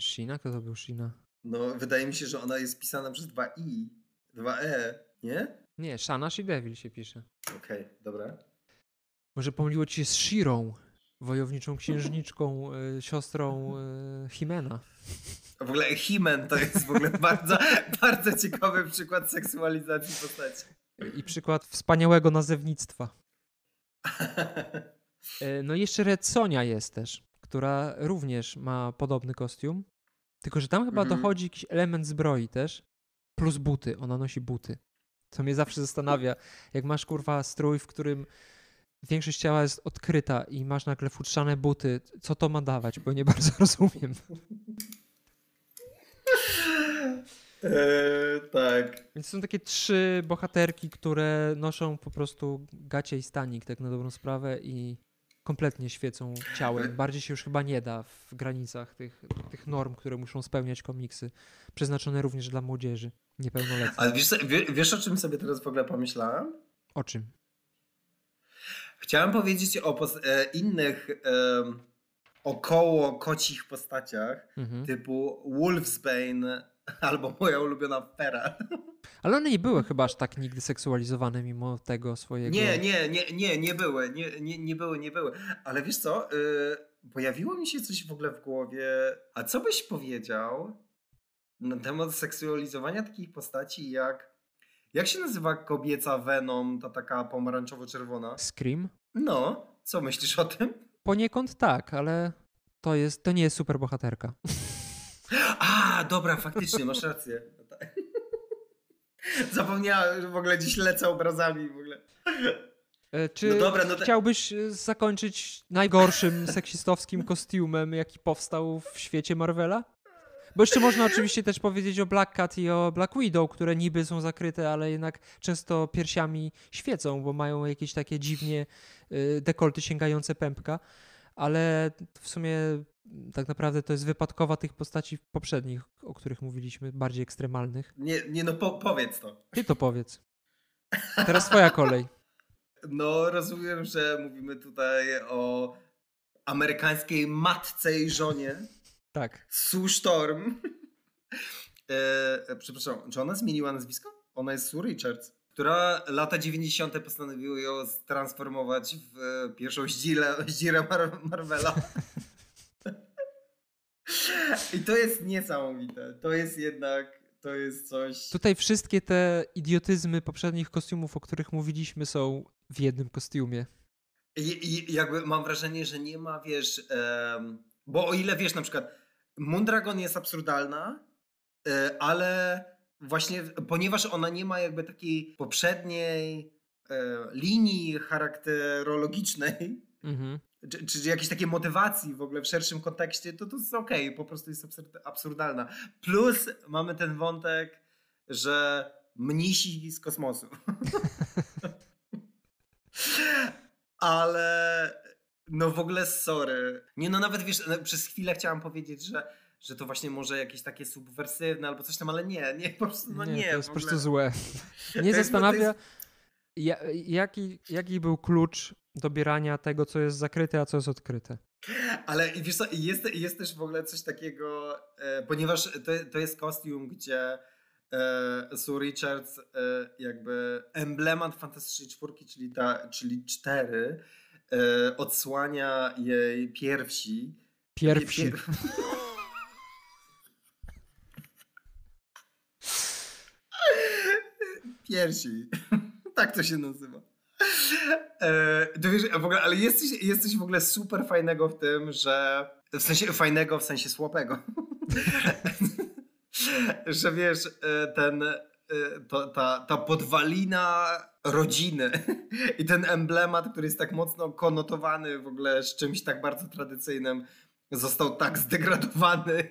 Speaker 1: Shina? Kto to był Shina?
Speaker 2: No, wydaje mi się, że ona jest pisana przez dwa i, dwa e, nie?
Speaker 1: Nie, Shana She-Devil się pisze.
Speaker 2: Okej, dobra.
Speaker 1: Może pomyliło ci się z Shirą, wojowniczą księżniczką, y, siostrą y, Himena.
Speaker 2: A w ogóle Himen to jest w ogóle bardzo, bardzo ciekawy przykład seksualizacji postaci.
Speaker 1: I przykład wspaniałego nazewnictwa. E, No i jeszcze Red Sonia jest też, która również ma podobny kostium. Tylko, że tam chyba
Speaker 2: Mhm.
Speaker 1: dochodzi jakiś element zbroi też. Plus buty. Ona nosi buty. Co mnie zawsze zastanawia. Jak masz kurwa strój, w którym większość ciała jest odkryta i masz nagle futrzane buty, co to ma dawać? Bo nie bardzo rozumiem.
Speaker 2: Eee, tak.
Speaker 1: Więc są takie trzy bohaterki, które noszą po prostu gacie i stanik, tak na dobrą sprawę i kompletnie świecą ciałem. Bardziej się już chyba nie da w granicach tych, tych norm, które muszą spełniać komiksy, przeznaczone również dla młodzieży niepełnoletnich.
Speaker 2: Ale wiesz, wiesz o czym sobie teraz w ogóle pomyślałem?
Speaker 1: O czym?
Speaker 2: Chciałem powiedzieć o e, innych około kocich postaciach,
Speaker 1: Mhm.
Speaker 2: typu Wolfsbane albo moja ulubiona Fera.
Speaker 1: Ale one nie były chyba aż tak nigdy seksualizowane mimo tego swojego...
Speaker 2: Nie, nie, nie, nie, nie były, nie, nie, nie były, nie były. Ale wiesz co, y, pojawiło mi się coś w ogóle w głowie. A co byś powiedział na temat seksualizowania takich postaci jak... Jak się nazywa kobieca Venom, ta taka pomarańczowo-czerwona?
Speaker 1: Scream?
Speaker 2: No, co myślisz o tym?
Speaker 1: Poniekąd tak, ale to, jest, to nie jest super bohaterka.
Speaker 2: A, dobra, faktycznie, masz rację. No tak. Zapomniałem, że w ogóle dziś lecę obrazami w ogóle.
Speaker 1: E, Czy
Speaker 2: No dobra, no to-
Speaker 1: chciałbyś e, zakończyć najgorszym seksistowskim kostiumem, jaki powstał w świecie Marvela? Bo jeszcze można oczywiście też powiedzieć o Black Cat i o Black Widow, które niby są zakryte, ale jednak często piersiami świecą, bo mają jakieś takie dziwnie y, dekolty sięgające pępka. Ale w sumie mm, tak naprawdę to jest wypadkowa tych postaci poprzednich, o których mówiliśmy, bardziej ekstremalnych.
Speaker 2: Nie, nie no po, powiedz to.
Speaker 1: Ty to powiedz. Teraz twoja kolej.
Speaker 2: No, rozumiem, że mówimy tutaj o amerykańskiej matce i żonie.
Speaker 1: Tak.
Speaker 2: Sue Storm. E, przepraszam, czy ona zmieniła nazwisko? Ona jest Sue Richards, która lata 90. postanowiły ją transformować w e, pierwszą zdzirę, zdzirę Mar Marvela. I to jest niesamowite. To jest jednak, to jest coś...
Speaker 1: Tutaj wszystkie te idiotyzmy poprzednich kostiumów, o których mówiliśmy, są w jednym kostiumie.
Speaker 2: I, I jakby mam wrażenie, że nie ma, wiesz, em, bo o ile wiesz, na przykład Moondragon jest absurdalna, e, ale właśnie ponieważ ona nie ma jakby takiej poprzedniej e, linii charakterologicznej,
Speaker 1: Mhm.
Speaker 2: czy, czy jakiejś takiej motywacji w ogóle w szerszym kontekście, to to jest okej, po prostu jest absurd, absurdalna. Plus mamy ten wątek, że mnisi z kosmosu. Ale no w ogóle sorry. Nie no nawet wiesz, no, przez chwilę chciałam powiedzieć, że, że to właśnie może jakieś takie subwersywne albo coś tam, ale nie, nie, po prostu no nie.
Speaker 1: to jest po prostu złe.
Speaker 2: Jest- to
Speaker 1: zastanawia,
Speaker 2: jest-
Speaker 1: ja, jaki, jaki był klucz dobierania tego, co jest zakryte, a co jest odkryte.
Speaker 2: Ale i wiesz co, jest, jest też w ogóle coś takiego, e, ponieważ to, to jest kostium, gdzie e, Sue Richards e, jakby emblemat Fantastycznej Czwórki, czyli, ta, czyli cztery, e, odsłania jej piersi.
Speaker 1: Pierwsi.
Speaker 2: Pier- Piersi. tak to się nazywa. E, to wiesz, w ogóle, ale jest coś, jest coś w ogóle super fajnego w tym, że w sensie fajnego, w sensie słabego. że wiesz, e, ten, e, to, ta, ta podwalina rodziny i ten emblemat, który jest tak mocno konotowany w ogóle z czymś tak bardzo tradycyjnym, został tak zdegradowany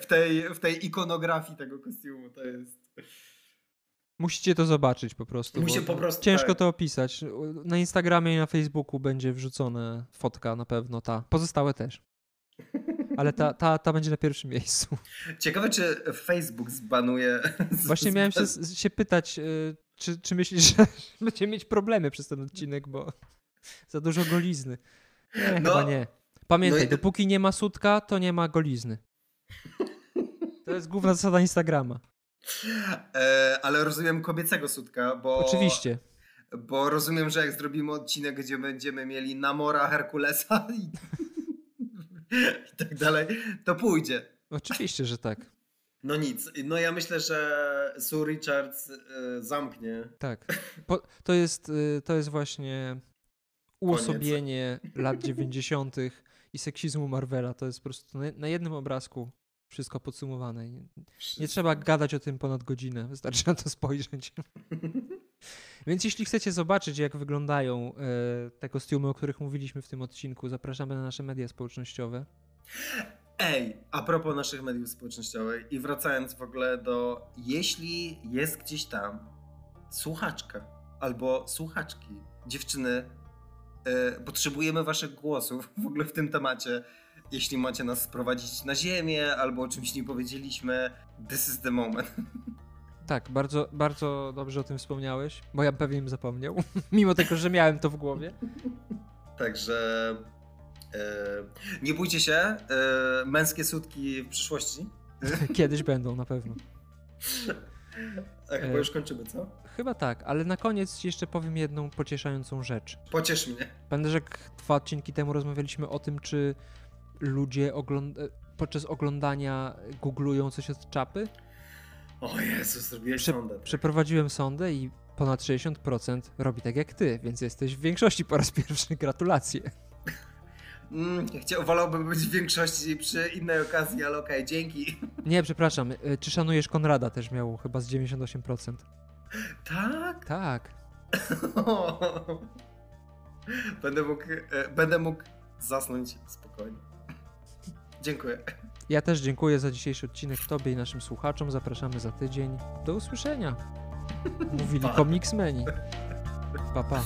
Speaker 2: w tej, w tej ikonografii tego kostiumu. To jest.
Speaker 1: Musicie to zobaczyć po prostu.
Speaker 2: Musi po prostu,
Speaker 1: Ciężko
Speaker 2: tak.
Speaker 1: to opisać. Na Instagramie i na Facebooku będzie wrzucona fotka na pewno ta. Pozostałe też. Ale ta, ta, ta będzie na pierwszym miejscu.
Speaker 2: Ciekawe, czy Facebook zbanuje.
Speaker 1: Właśnie miałem się, się pytać, y, czy, czy myślisz, że będziemy mieć problemy przez ten odcinek, bo za dużo golizny. Nie,
Speaker 2: No.
Speaker 1: chyba nie. Pamiętaj,
Speaker 2: No i-
Speaker 1: dopóki nie ma sutka, to nie ma golizny. To jest główna zasada Instagrama.
Speaker 2: E, ale rozumiem kobiecego sutka, bo.
Speaker 1: Oczywiście.
Speaker 2: Bo rozumiem, że jak zrobimy odcinek, gdzie będziemy mieli Namora, Herkulesa i, i tak dalej, to pójdzie.
Speaker 1: Oczywiście, że tak.
Speaker 2: No nic. No ja myślę, że Sue Richards e, zamknie.
Speaker 1: Tak. Po, to, jest, y, to jest właśnie uosobienie lat 90. i seksizmu Marvela. To jest po prostu na, na jednym obrazku wszystko podsumowane. Nie, nie trzeba gadać o tym ponad godzinę, wystarczy na to spojrzeć. Więc jeśli chcecie zobaczyć, jak wyglądają e, te kostiumy, o których mówiliśmy w tym odcinku, zapraszamy na nasze media społecznościowe.
Speaker 2: Ej, a propos naszych mediów społecznościowych i wracając w ogóle do, jeśli jest gdzieś tam słuchaczka albo słuchaczki, dziewczyny, e, potrzebujemy waszych głosów w ogóle w tym temacie. Jeśli macie nas sprowadzić na ziemię albo o czymś nie powiedzieliśmy, this is the moment.
Speaker 1: Tak, bardzo, bardzo dobrze o tym wspomniałeś, bo ja pewnie bym zapomniał, mimo tego, że miałem to w głowie.
Speaker 2: Także e, nie bójcie się, e, męskie sutki w przyszłości.
Speaker 1: Kiedyś będą na pewno.
Speaker 2: A chyba
Speaker 1: E.
Speaker 2: już kończymy, co?
Speaker 1: Chyba tak, ale na koniec jeszcze powiem jedną pocieszającą rzecz.
Speaker 2: Pociesz mnie.
Speaker 1: Pamiętasz, jak dwa odcinki temu rozmawialiśmy o tym, czy ludzie ogląd- podczas oglądania googlują coś od czapy?
Speaker 2: O Jezus, zrobiłeś
Speaker 1: Prze-
Speaker 2: sondę.
Speaker 1: Przeprowadziłem sondę i ponad 60% robi tak jak ty, więc jesteś w większości po raz pierwszy. Gratulacje.
Speaker 2: Mm, chcia- wolałbym być w większości przy innej okazji, ale okej, dzięki.
Speaker 1: Nie, przepraszam, e, czy szanujesz Konrada też miał chyba z 98%.
Speaker 2: Tak?
Speaker 1: Tak.
Speaker 2: będę, mógł, e, będę mógł zasnąć spokojnie. Dziękuję.
Speaker 1: Ja też dziękuję za dzisiejszy odcinek Tobie i naszym słuchaczom. Zapraszamy za tydzień. Do usłyszenia. Mówili
Speaker 2: Pa.
Speaker 1: Comicsmeni. Pa, pa.